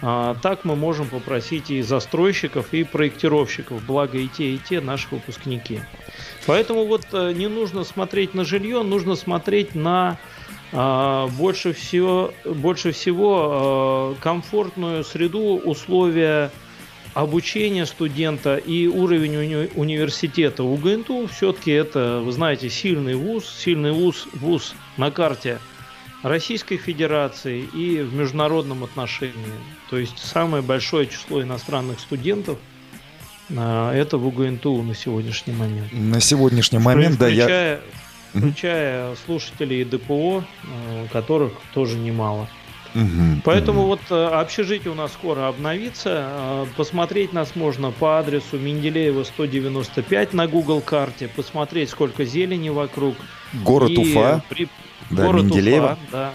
S2: так мы можем попросить и застройщиков, и проектировщиков, благо и те, и те наши выпускники. Поэтому вот э, не нужно смотреть на жилье, нужно смотреть на а, больше всего, больше всего а, комфортную среду, условия обучения студента и уровень уни- университета. УГНТУ все-таки это, вы знаете, сильный вуз, сильный вуз, вуз на карте – Российской Федерации и в международном отношении. То есть самое большое число иностранных студентов а, это в УГНТУ на сегодняшний момент.
S1: На сегодняшний момент,
S2: да, я... Включая слушателей ДПО, а, которых тоже немало. Угу, Поэтому угу. вот а, общежитие у нас скоро обновится. Посмотреть нас можно по адресу Менделеева 195 на Google карте, посмотреть, сколько зелени вокруг.
S1: Город и Уфа. При...
S2: Да, Город Менделеева. Уфа, да.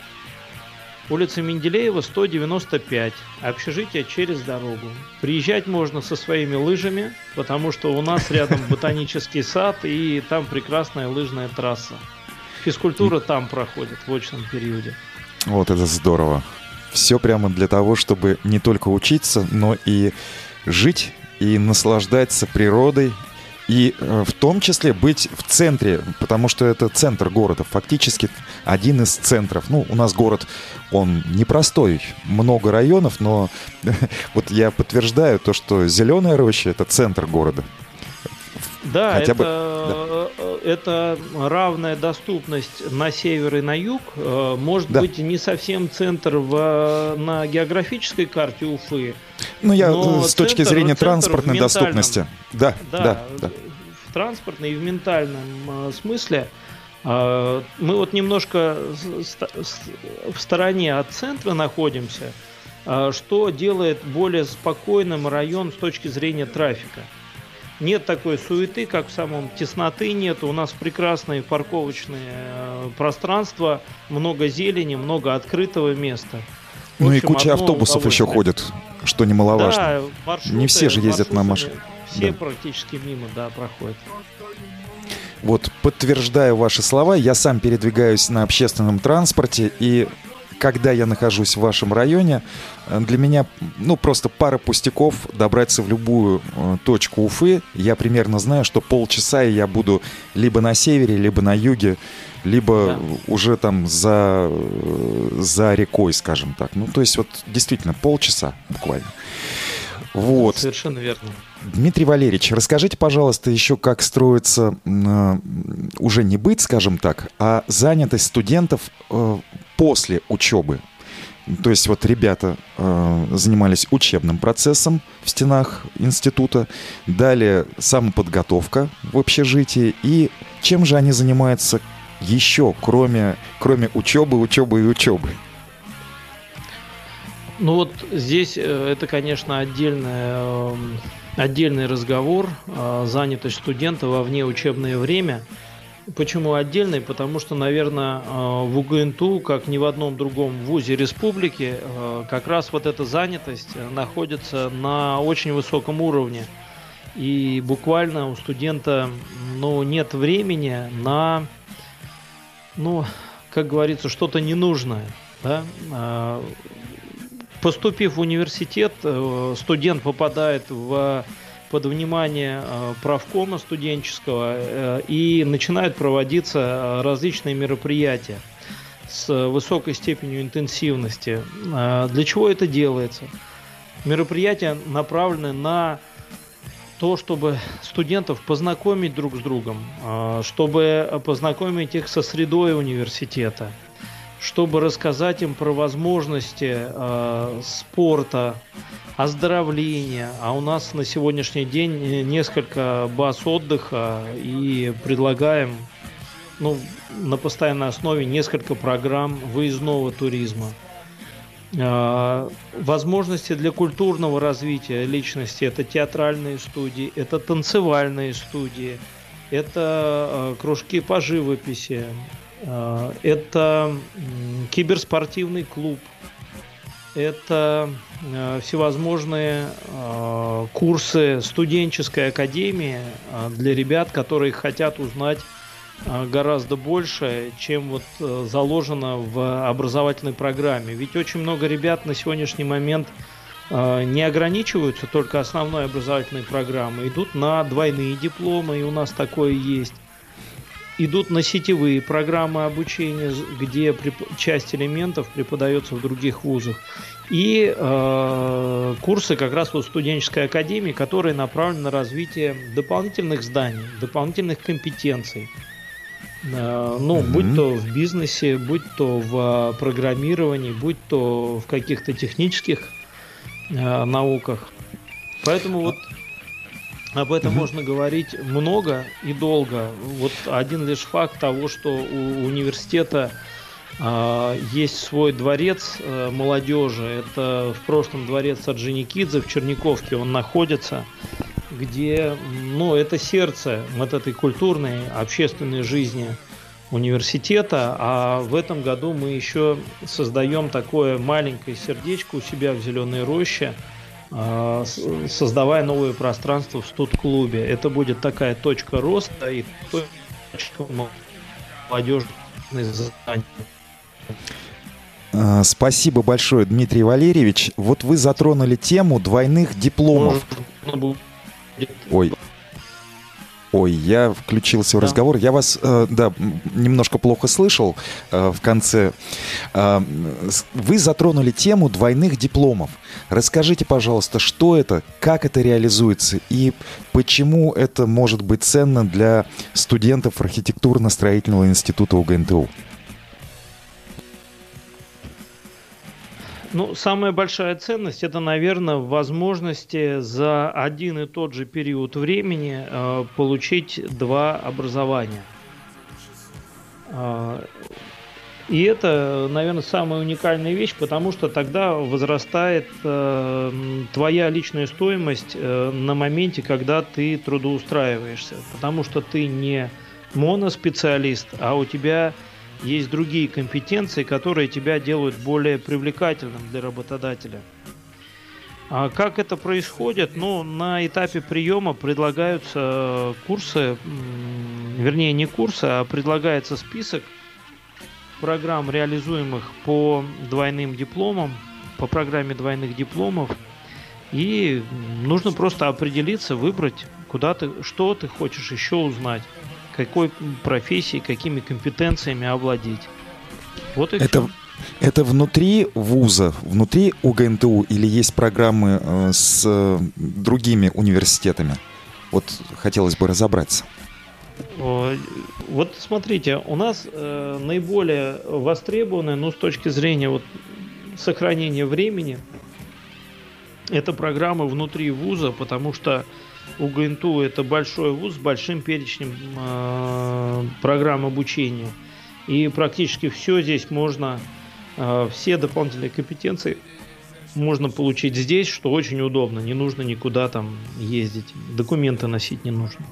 S2: Улица Менделеева, 195. Общежитие через дорогу. Приезжать можно со своими лыжами, потому что у нас рядом [LAUGHS] ботанический сад и там прекрасная лыжная трасса. Физкультура там проходит в очном периоде.
S1: Вот это здорово. Все прямо для того, чтобы не только учиться, но и жить и наслаждаться природой и э, в том числе быть в центре, потому что это центр города, фактически один из центров. Ну, у нас город, он непростой, много районов, но [LAUGHS] вот я подтверждаю то, что Зеленая роща — это центр города.
S2: Да, Хотя это, бы, да. Э, это равная доступность на север и на юг. Э, может да. быть, не совсем центр в, на географической карте Уфы,
S1: ну, я Но с точки центр, зрения транспортной доступности.
S2: Да, да, да, да. В транспортной и в ментальном э, смысле э, мы вот немножко в стороне от центра находимся, э, что делает более спокойным район с точки зрения трафика. Нет такой суеты, как в самом тесноты нет. У нас прекрасные парковочные пространства, много зелени, много открытого места.
S1: Ну общем, и куча автобусов еще ходят, что немаловажно. Да, маршруты, Не все же ездят на машине.
S2: Все да. практически мимо, да, проходят.
S1: Вот, подтверждаю ваши слова, я сам передвигаюсь на общественном транспорте, и когда я нахожусь в вашем районе, э, для меня, ну, просто пара пустяков добраться в любую э, точку Уфы. Я примерно знаю, что полчаса и я буду либо на севере, либо на юге либо да. уже там за, за рекой, скажем так. Ну, то есть вот действительно полчаса буквально. Вот.
S2: Совершенно верно.
S1: Дмитрий Валерьевич, расскажите, пожалуйста, еще как строится э, уже не быть, скажем так, а занятость студентов э, после учебы. То есть вот ребята э, занимались учебным процессом в стенах института, далее самоподготовка в общежитии и чем же они занимаются еще, кроме, кроме учебы, учебы и учебы?
S2: Ну вот здесь э, это, конечно, отдельная, эм, отдельный разговор, э, занятость студента во внеучебное время. Почему отдельный? Потому что, наверное, э, в УГНТУ, как ни в одном другом вузе республики, как раз вот эта занятость находится на очень высоком уровне. И буквально у студента ну, нет времени на ну, как говорится, что-то ненужное. Да? Поступив в университет, э, студент попадает в, под внимание э, правкома студенческого э, и начинают проводиться различные мероприятия с высокой степенью интенсивности. Для чего это делается? Мероприятия направлены на то, чтобы студентов познакомить друг с другом, чтобы познакомить их со средой университета, чтобы рассказать им про возможности а, спорта, оздоровления. А у нас на сегодняшний день несколько баз отдыха и предлагаем ну, на постоянной основе несколько программ выездного туризма. А, возможности для культурного развития личности это театральные студии, это танцевальные студии, это а, кружки по живописи, это киберспортивный клуб, это всевозможные курсы студенческой академии для ребят, которые хотят узнать гораздо больше, чем вот э, заложено в образовательной программе. Ведь очень много ребят на сегодняшний момент не ограничиваются только основной образовательной программой, идут на двойные дипломы, и у нас такое есть. Идут на сетевые программы обучения, где часть элементов преподается в других вузах. И э, курсы как раз вот студенческой академии, которые направлены на развитие дополнительных зданий, дополнительных компетенций. Э, ну, mm-hmm. будь то в бизнесе, будь то в а, программировании, будь то в каких-то технических э, науках. Поэтому вот об этом mm-hmm. можно говорить много и долго. Вот один лишь факт того, что у университета э, есть свой дворец э, молодежи. Это в прошлом дворец Орджоникидзе в Черниковке. Он находится где, ну, это сердце вот этой культурной, общественной жизни университета, а в этом году мы еще создаем такое маленькое сердечко у себя в Зеленой роще, создавая новое пространство в студ-клубе. Это будет такая точка роста и точка молодежной
S1: задания. Спасибо большое, Дмитрий Валерьевич. Вот вы затронули тему двойных дипломов. Ой, Ой, я включился в да. разговор. Я вас, э, да, немножко плохо слышал э, в конце. Э, вы затронули тему двойных дипломов. Расскажите, пожалуйста, что это, как это реализуется и почему это может быть ценно для студентов архитектурно-строительного института УГНТУ?
S2: Ну, самая большая ценность это, наверное, возможности за один и тот же период времени э, получить два образования. Э, и это, наверное, самая уникальная вещь, потому что тогда возрастает э, твоя личная стоимость э, на моменте, когда ты трудоустраиваешься. Потому что ты не моноспециалист, а у тебя есть другие компетенции, которые тебя делают более привлекательным для работодателя. А как это происходит? Ну, на этапе приема предлагаются курсы, вернее, не курсы, а предлагается список программ, реализуемых по двойным дипломам, по программе двойных дипломов. И нужно просто определиться, выбрать, куда ты, что ты хочешь еще узнать какой профессией, какими компетенциями овладеть.
S1: Вот и это, все. это внутри вуза, внутри УГНТУ или есть программы э, с э, другими университетами? Вот хотелось бы разобраться.
S2: Вот смотрите, у нас э, наиболее востребованная, ну, с точки зрения вот, сохранения времени, это программа внутри вуза, потому что УГНТУ это большой вуз с большим перечнем э, программ обучения. И практически все здесь можно, э, все дополнительные компетенции можно получить здесь, что очень удобно. Не нужно никуда там ездить, документы носить не нужно.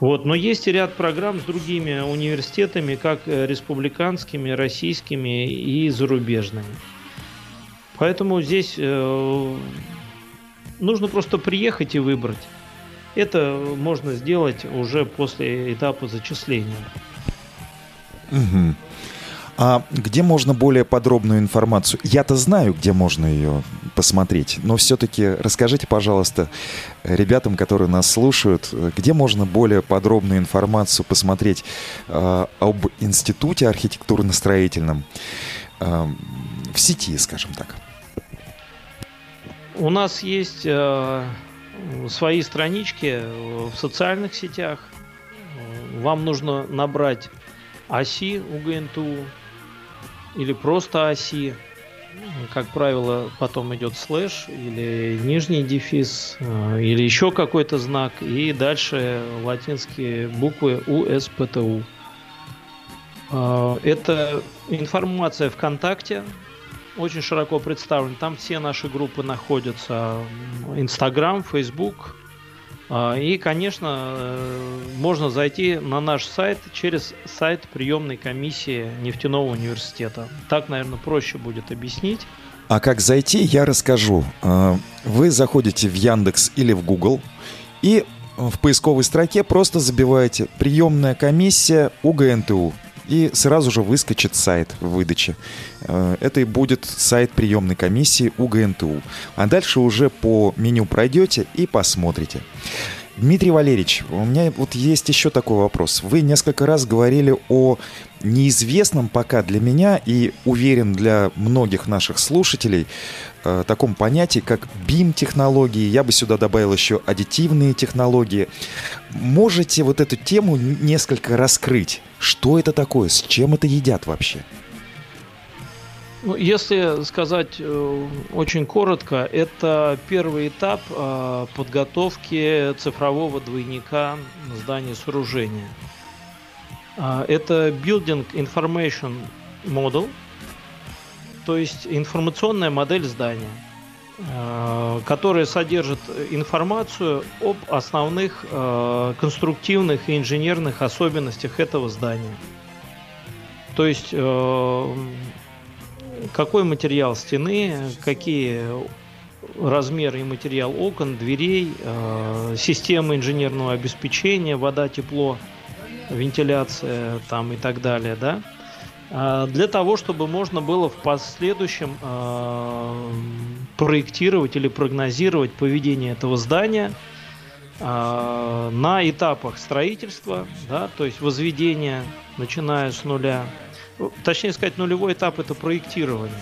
S2: Вот. Но есть ряд программ с другими университетами, как республиканскими, российскими и зарубежными. Поэтому здесь э, нужно просто приехать и выбрать. Это можно сделать уже после этапа зачисления.
S1: Угу. А где можно более подробную информацию? Я-то знаю, где можно ее посмотреть, но все-таки расскажите, пожалуйста, ребятам, которые нас слушают, где можно более подробную информацию посмотреть э, об институте архитектурно-строительном э, в сети, скажем так.
S2: У нас есть э, свои странички в социальных сетях. Вам нужно набрать оси УГНТУ или просто оси. Как правило, потом идет слэш или нижний дефис э, или еще какой-то знак. И дальше латинские буквы УСПТУ. Э, это информация ВКонтакте, очень широко представлен. Там все наши группы находятся. Инстаграм, Фейсбук. А, и, конечно, э, можно зайти на наш сайт через сайт приемной комиссии нефтяного университета. Так, наверное, проще будет объяснить.
S1: А как зайти, я расскажу. А, вы заходите в Яндекс или в Google и в поисковой строке просто забиваете «Приемная комиссия УГНТУ» и сразу же выскочит сайт в выдаче. Э, это и будет сайт приемной комиссии УГНТУ. А дальше уже по меню пройдете и посмотрите. Дмитрий Валерьевич, у меня вот есть еще такой вопрос. Вы несколько раз говорили о неизвестном пока для меня и уверен для многих наших слушателей э, таком понятии, как BIM-технологии. Я бы сюда добавил еще аддитивные технологии. Можете вот эту тему несколько раскрыть? Что это такое? С чем это едят вообще?
S2: Ну, если сказать э, очень коротко, это первый этап э, подготовки цифрового двойника здания сооружения. Э, это Building Information Model, то есть информационная модель здания, э, которая содержит информацию об основных конструктивных и инженерных особенностях этого здания. То есть какой материал стены, какие размеры и материал окон, дверей, системы инженерного обеспечения, вода, тепло, вентиляция там и так далее, да, для того, чтобы можно было в последующем проектировать или прогнозировать поведение этого здания э, на этапах строительства, да, то есть возведения, начиная с нуля. Точнее сказать, нулевой этап это проектирование.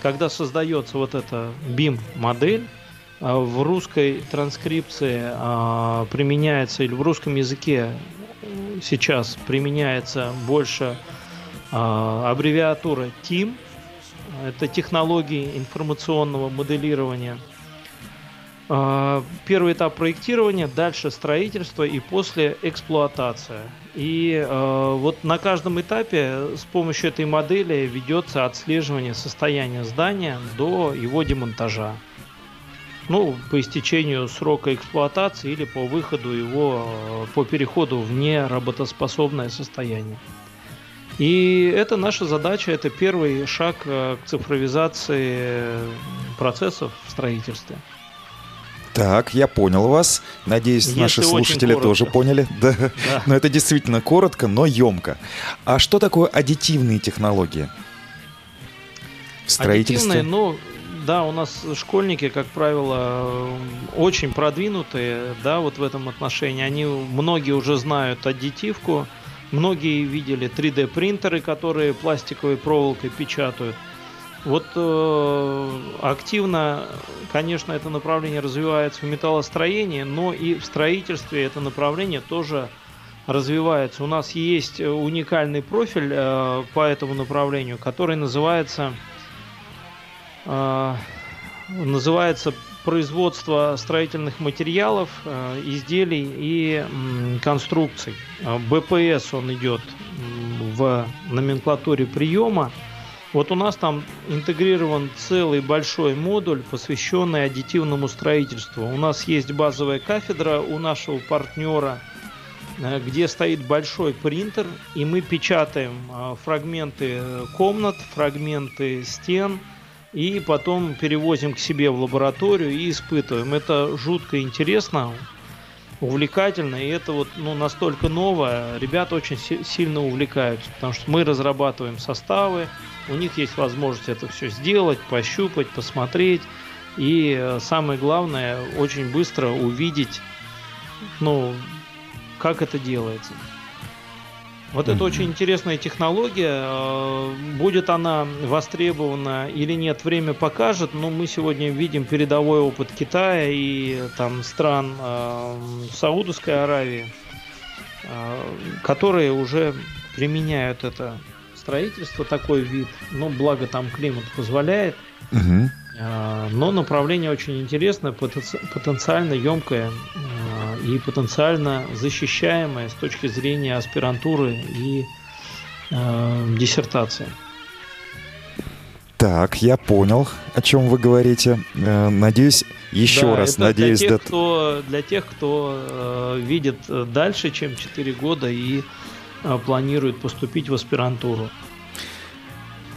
S2: Когда создается вот эта BIM-модель, э, в русской транскрипции э, применяется, или в русском языке сейчас применяется больше э, аббревиатура TIM, это технологии информационного моделирования. А, первый этап проектирования, дальше строительство и после эксплуатация. И э, вот на каждом этапе с помощью этой модели ведется отслеживание состояния здания до его демонтажа. Ну, по истечению срока эксплуатации или по выходу его, по переходу в неработоспособное состояние. И это наша задача, это первый шаг к цифровизации процессов в строительстве.
S1: Так, я понял вас. Надеюсь, Если наши слушатели тоже поняли. Да. да. Но это действительно коротко, но емко. А что такое аддитивные технологии?
S2: В строительстве? Аддитивные, ну, да, у нас школьники, как правило, очень продвинутые, да, вот в этом отношении. Они, многие уже знают аддитивку, Многие видели 3D принтеры, которые пластиковой проволокой печатают. Вот э, активно, конечно, это направление развивается в металлостроении, но и в строительстве это направление тоже развивается. У нас есть уникальный профиль э, по этому направлению, который называется э, называется производства строительных материалов, э, изделий и конструкций. Э, БПС он идет в номенклатуре приема. Вот у нас там интегрирован целый большой модуль, посвященный аддитивному строительству. У нас есть базовая кафедра у нашего партнера, э, где стоит большой принтер, и мы печатаем фрагменты комнат, фрагменты стен – и потом перевозим к себе в лабораторию и испытываем. Это жутко интересно, увлекательно, и это вот ну, настолько новое, ребята очень си- сильно увлекаются, потому что мы разрабатываем составы, у них есть возможность это все сделать, пощупать, посмотреть, и э, самое главное, очень быстро увидеть, ну, как это делается. Вот mm-hmm. это очень интересная технология. Э, будет она востребована или нет, время покажет. Но мы сегодня видим передовой опыт Китая и там стран э, Саудовской Аравии, э, которые уже применяют это строительство, такой вид. Но благо там климат позволяет. Mm-hmm. Но направление очень интересное, потенциально емкое и потенциально защищаемая с точки зрения аспирантуры и э, диссертации.
S1: Так, я понял, о чем вы говорите. Э, надеюсь, еще да, раз, надеюсь,
S2: для тех, да... кто, для тех, кто э, видит дальше, чем 4 года и э, планирует поступить в аспирантуру.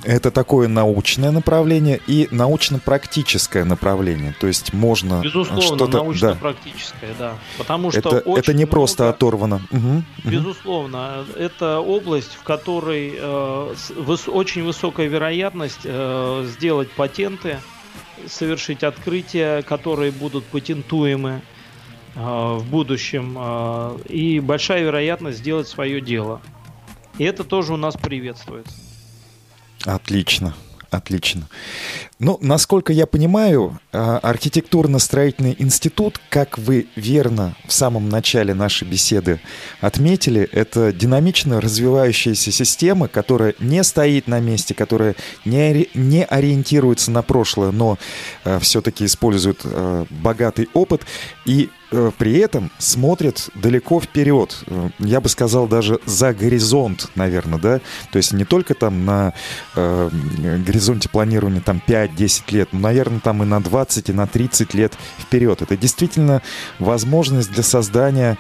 S1: Это такое научное направление и научно-практическое направление. То есть можно
S2: Безусловно, что-то... научно-практическое, да. да. Потому что
S1: это, это не много... просто оторвано. Угу,
S2: Безусловно. Угу. Это область, в которой э, выс... очень высокая вероятность э, сделать патенты, совершить открытия, которые будут патентуемы э, в будущем, э, и большая вероятность сделать свое дело. И это тоже у нас приветствуется.
S1: Отлично. Отлично. Ну, насколько я понимаю, а, архитектурно-строительный институт, как вы верно в самом начале нашей беседы отметили, это динамично развивающаяся система, которая не стоит на месте, которая не, не ориентируется на прошлое, но а, все-таки использует а, богатый опыт. И при этом смотрят далеко вперед. Э, я бы сказал, даже за горизонт, наверное, да. То есть не только там на горизонте планирования там 5-10 лет, но, наверное, там и на 20, и на 30 лет вперед. Это действительно возможность для создания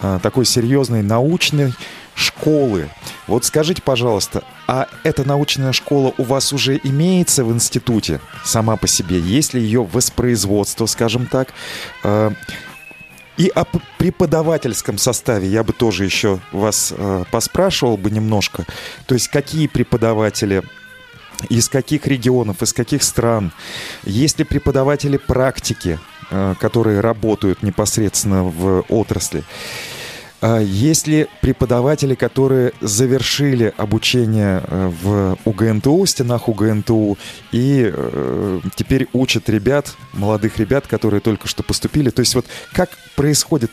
S1: э, такой серьезной научной школы. Вот скажите, пожалуйста, а эта научная школа у вас уже имеется в институте сама по себе? Есть ли ее воспроизводство, скажем так? Э, и о преподавательском составе я бы тоже еще вас э, поспрашивал бы немножко. То есть какие преподаватели из каких регионов, из каких стран, есть ли преподаватели практики, э, которые работают непосредственно в отрасли. А есть ли преподаватели, которые завершили обучение э, в УГНТУ, стенах УГНТУ, и э, теперь учат ребят, молодых ребят, которые только что поступили? То есть вот как происходит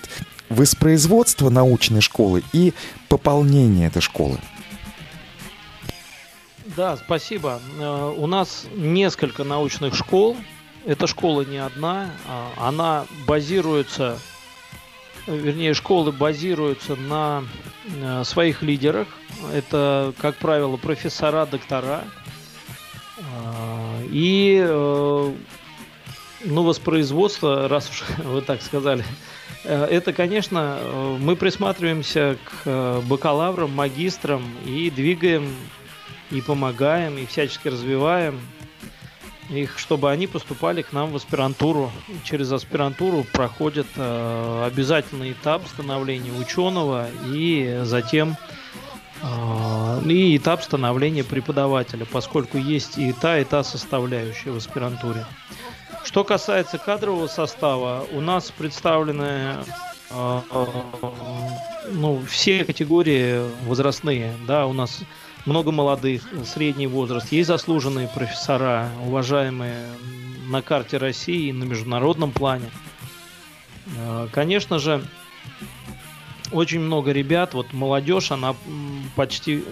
S1: воспроизводство научной школы и пополнение этой школы?
S2: Да, спасибо. Э, у нас несколько научных школ. Эта школа не одна. А она базируется вернее, школы базируются на э, своих лидерах. Это, как правило, профессора, доктора. Э, и э, ну, воспроизводство, раз уж [LAUGHS] вы так сказали, это, конечно, мы присматриваемся к бакалаврам, магистрам и двигаем, и помогаем, и всячески развиваем их, чтобы они поступали к нам в аспирантуру. Через аспирантуру проходит э, обязательный этап становления ученого и затем э, и этап становления преподавателя, поскольку есть и та, и та составляющая в аспирантуре. Что касается кадрового состава, у нас представлены э, э, ну, все категории возрастные. Да, у нас много молодых, средний возраст, есть заслуженные профессора, уважаемые на карте России и на международном плане. Э, конечно же, очень много ребят, вот молодежь, она почти...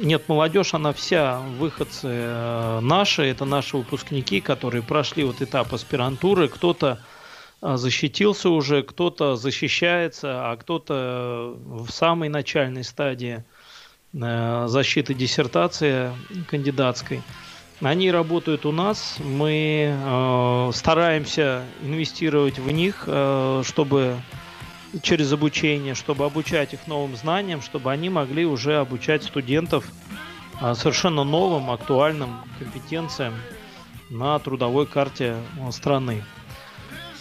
S2: Нет, молодежь, она вся выходцы э, наши, это наши выпускники, которые прошли вот этап аспирантуры, кто-то э, защитился уже, кто-то защищается, а кто-то в самой начальной стадии защиты диссертации кандидатской. Они работают у нас, мы э, стараемся инвестировать в них, э, чтобы через обучение, чтобы обучать их новым знаниям, чтобы они могли уже обучать студентов э, совершенно новым, актуальным компетенциям на трудовой карте э, страны.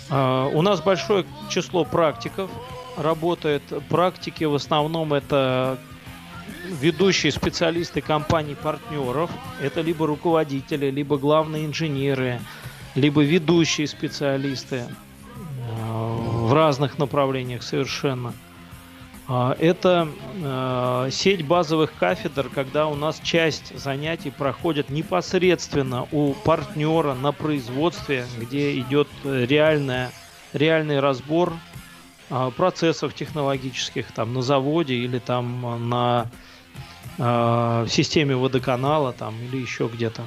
S2: Э, у нас большое число практиков работает. Практики в основном это ведущие специалисты компаний-партнеров. Это либо руководители, либо главные инженеры, либо ведущие специалисты э, в разных направлениях совершенно. А, это э, сеть базовых кафедр, когда у нас часть занятий проходит непосредственно у партнера на производстве, где идет реальная, реальный разбор а, процессов технологических там на заводе или там на э, системе водоканала там или еще где-то.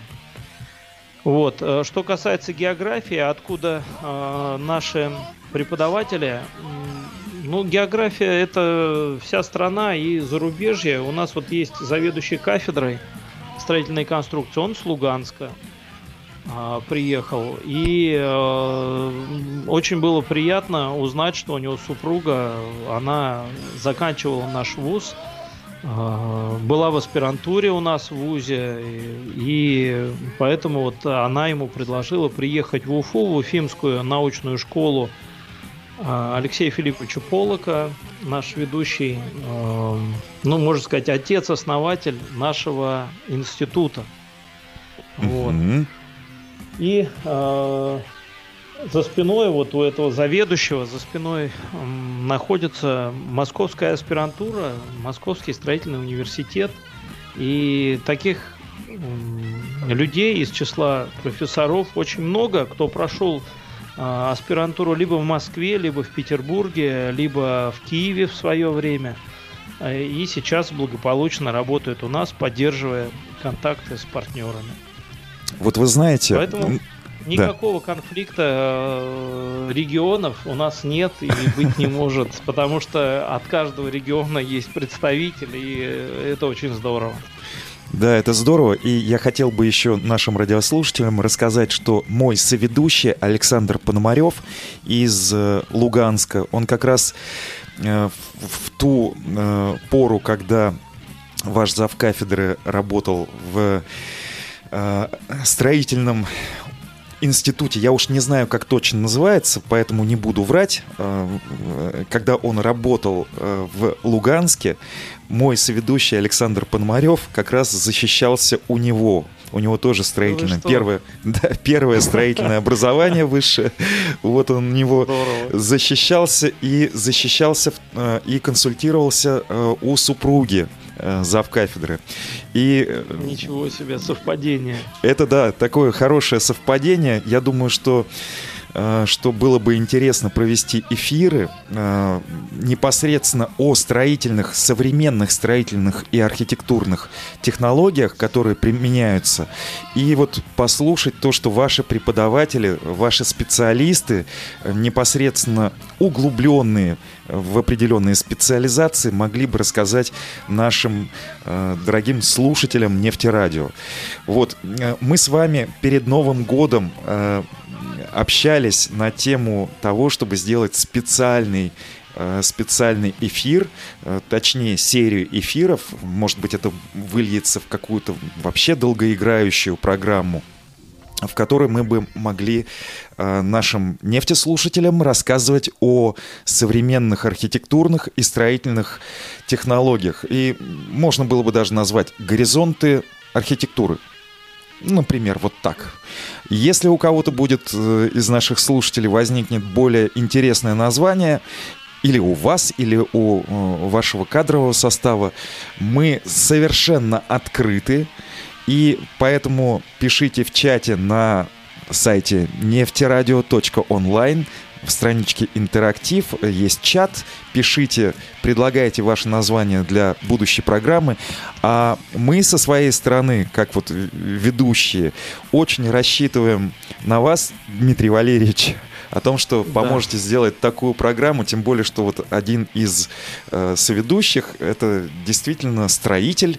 S2: Вот. Э, что касается географии, откуда э, наши преподаватели, ну, география это вся страна и зарубежье. У нас вот есть заведующий кафедрой строительной конструкции, он с Луганска. А, приехал. И э, очень было приятно узнать, что у него супруга, она заканчивала наш вуз, э, была в аспирантуре у нас в ВУЗе, и, поэтому вот она ему предложила приехать в Уфу, в Уфимскую научную школу э, Алексея Филипповича Полока, наш ведущий, ну, можно сказать, отец-основатель нашего института. Вот. Mm-hmm. И э, за спиной вот у этого заведующего, за спиной находится московская аспирантура, Московский строительный университет. И таких людей из числа профессоров очень много, кто прошел э, аспирантуру либо в Москве, либо в Петербурге, либо в Киеве в свое время. Э, и сейчас благополучно работают у нас, поддерживая контакты с партнерами.
S1: Вот вы знаете... Поэтому...
S2: Никакого да. конфликта э, регионов у нас нет и быть не может, потому что от каждого региона есть представитель, и это очень здорово.
S1: Да, это здорово. И я хотел бы еще нашим радиослушателям рассказать, что мой соведущий Александр Пономарев из э, Луганска, он как раз э, в ту пору, когда ваш зав кафедры работал в строительном институте, я уж не знаю, как точно называется, поэтому не буду врать. Когда он работал в Луганске, мой соведущий Александр Пономарев как раз защищался у него. У него тоже строительное, ну первое, [LAUGHS] да, первое строительное образование высшее. Вот он у него Здорово. защищался и защищался э, и консультировался э, у супруги э, зав кафедры.
S2: И ничего себе совпадение.
S1: Это да, такое хорошее совпадение. Я думаю, что Э, что было бы интересно провести эфиры э, непосредственно о строительных, современных строительных и архитектурных технологиях, которые применяются, и вот послушать то, что ваши преподаватели, ваши специалисты, э, непосредственно углубленные в определенные специализации, могли бы рассказать нашим дорогим слушателям нефтерадио. Вот мы с вами перед Новым годом общались на тему того, чтобы сделать специальный э, специальный эфир, э, точнее серию эфиров, может быть это выльется в какую-то вообще долгоиграющую программу, в которой мы бы могли э, нашим нефтеслушателям рассказывать о современных архитектурных и строительных технологиях. И можно было бы даже назвать горизонты архитектуры. Например, вот так. Если у кого-то будет э, из наших слушателей возникнет более интересное название, или у вас, или у э, вашего кадрового состава, мы совершенно открыты. И поэтому пишите в чате на сайте нефтерадио.онлайн в страничке «Интерактив» есть чат. Пишите, предлагайте ваше название для будущей программы. А мы со своей стороны, как вот ведущие, очень рассчитываем на вас, Дмитрий Валерьевич, о том, что поможете да. сделать такую программу, тем более, что вот один из э, соведущих это действительно строитель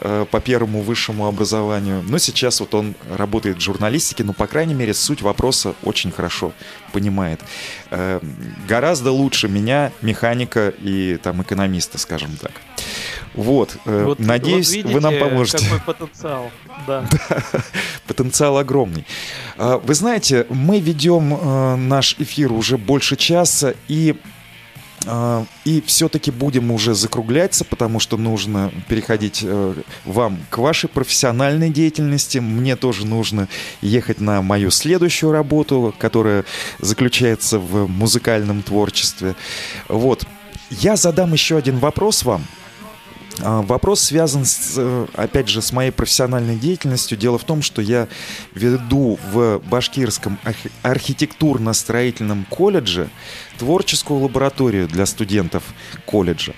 S1: э, по первому высшему образованию, но сейчас вот он работает в журналистике, но по крайней мере суть вопроса очень хорошо понимает. Э, гораздо лучше меня, механика и там экономиста, скажем так. Вот, э, вот надеюсь, вот видите, вы нам поможете.
S2: Какой потенциал, [LAUGHS] да.
S1: потенциал огромный. А, вы знаете, мы ведем э, наш эфир уже больше часа, и а, и все-таки будем уже закругляться, потому что нужно переходить э, вам к вашей профессиональной деятельности. Мне тоже нужно ехать на мою следующую работу, которая заключается в музыкальном творчестве. Вот. Я задам еще один вопрос вам. А, вопрос связан, с, э, опять же, с моей профессиональной деятельностью. Дело в том, что я веду в Башкирском архитектурно-строительном колледже творческую лабораторию для студентов колледжа.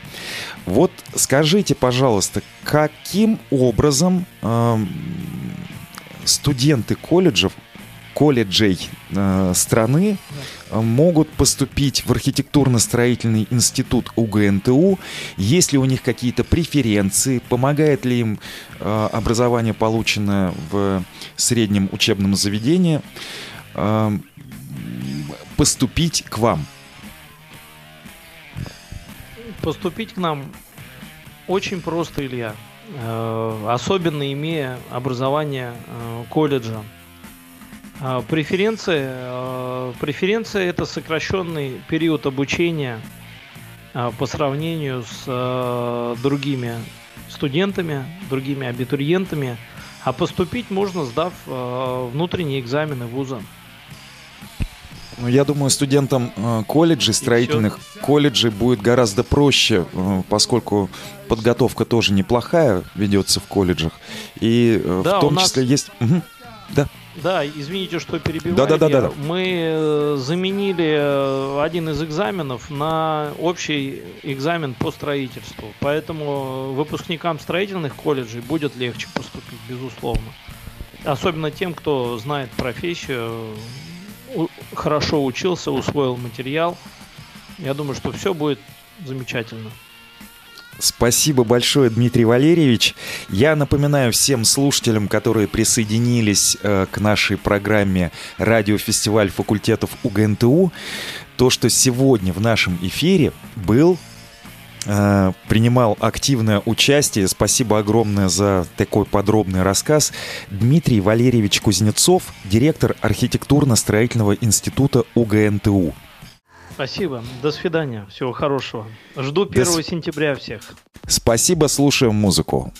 S1: Вот скажите, пожалуйста, каким образом э, студенты колледжев колледжей э, страны э, могут поступить в архитектурно-строительный институт УГНТУ, есть ли у них какие-то преференции, помогает ли им э, образование, полученное в среднем учебном заведении, поступить к вам?
S2: Поступить к нам очень просто, Илья. Э, особенно имея образование колледжа. А, преференции. А, преференция это сокращенный период обучения а, по сравнению с другими студентами, другими абитуриентами. А поступить можно, сдав внутренние экзамены вуза.
S1: Ну, я думаю, студентам колледжей, строительных колледжей будет гораздо проще, поскольку подготовка тоже неплохая ведется в колледжах. И да, в том числе есть... Угу.
S2: Да. Да, извините, что перебиваю. Да, да, да, да. Мы э, заменили э, один из экзаменов на общий экзамен по строительству. Поэтому выпускникам строительных колледжей будет легче поступить, безусловно. особенно тем, кто знает профессию, хорошо учился, усвоил материал. Я думаю, что все будет замечательно.
S1: Спасибо большое, Дмитрий Валерьевич. Я напоминаю всем слушателям, которые присоединились э, к нашей программе «Радиофестиваль факультетов УГНТУ», то, что сегодня в нашем эфире был э, принимал активное участие. Спасибо огромное за такой подробный рассказ. Дмитрий Валерьевич Кузнецов, директор архитектурно-строительного института УГНТУ.
S2: Спасибо. До свидания. Всего хорошего. Жду 1 До... сентября всех.
S1: Спасибо. Слушаем музыку.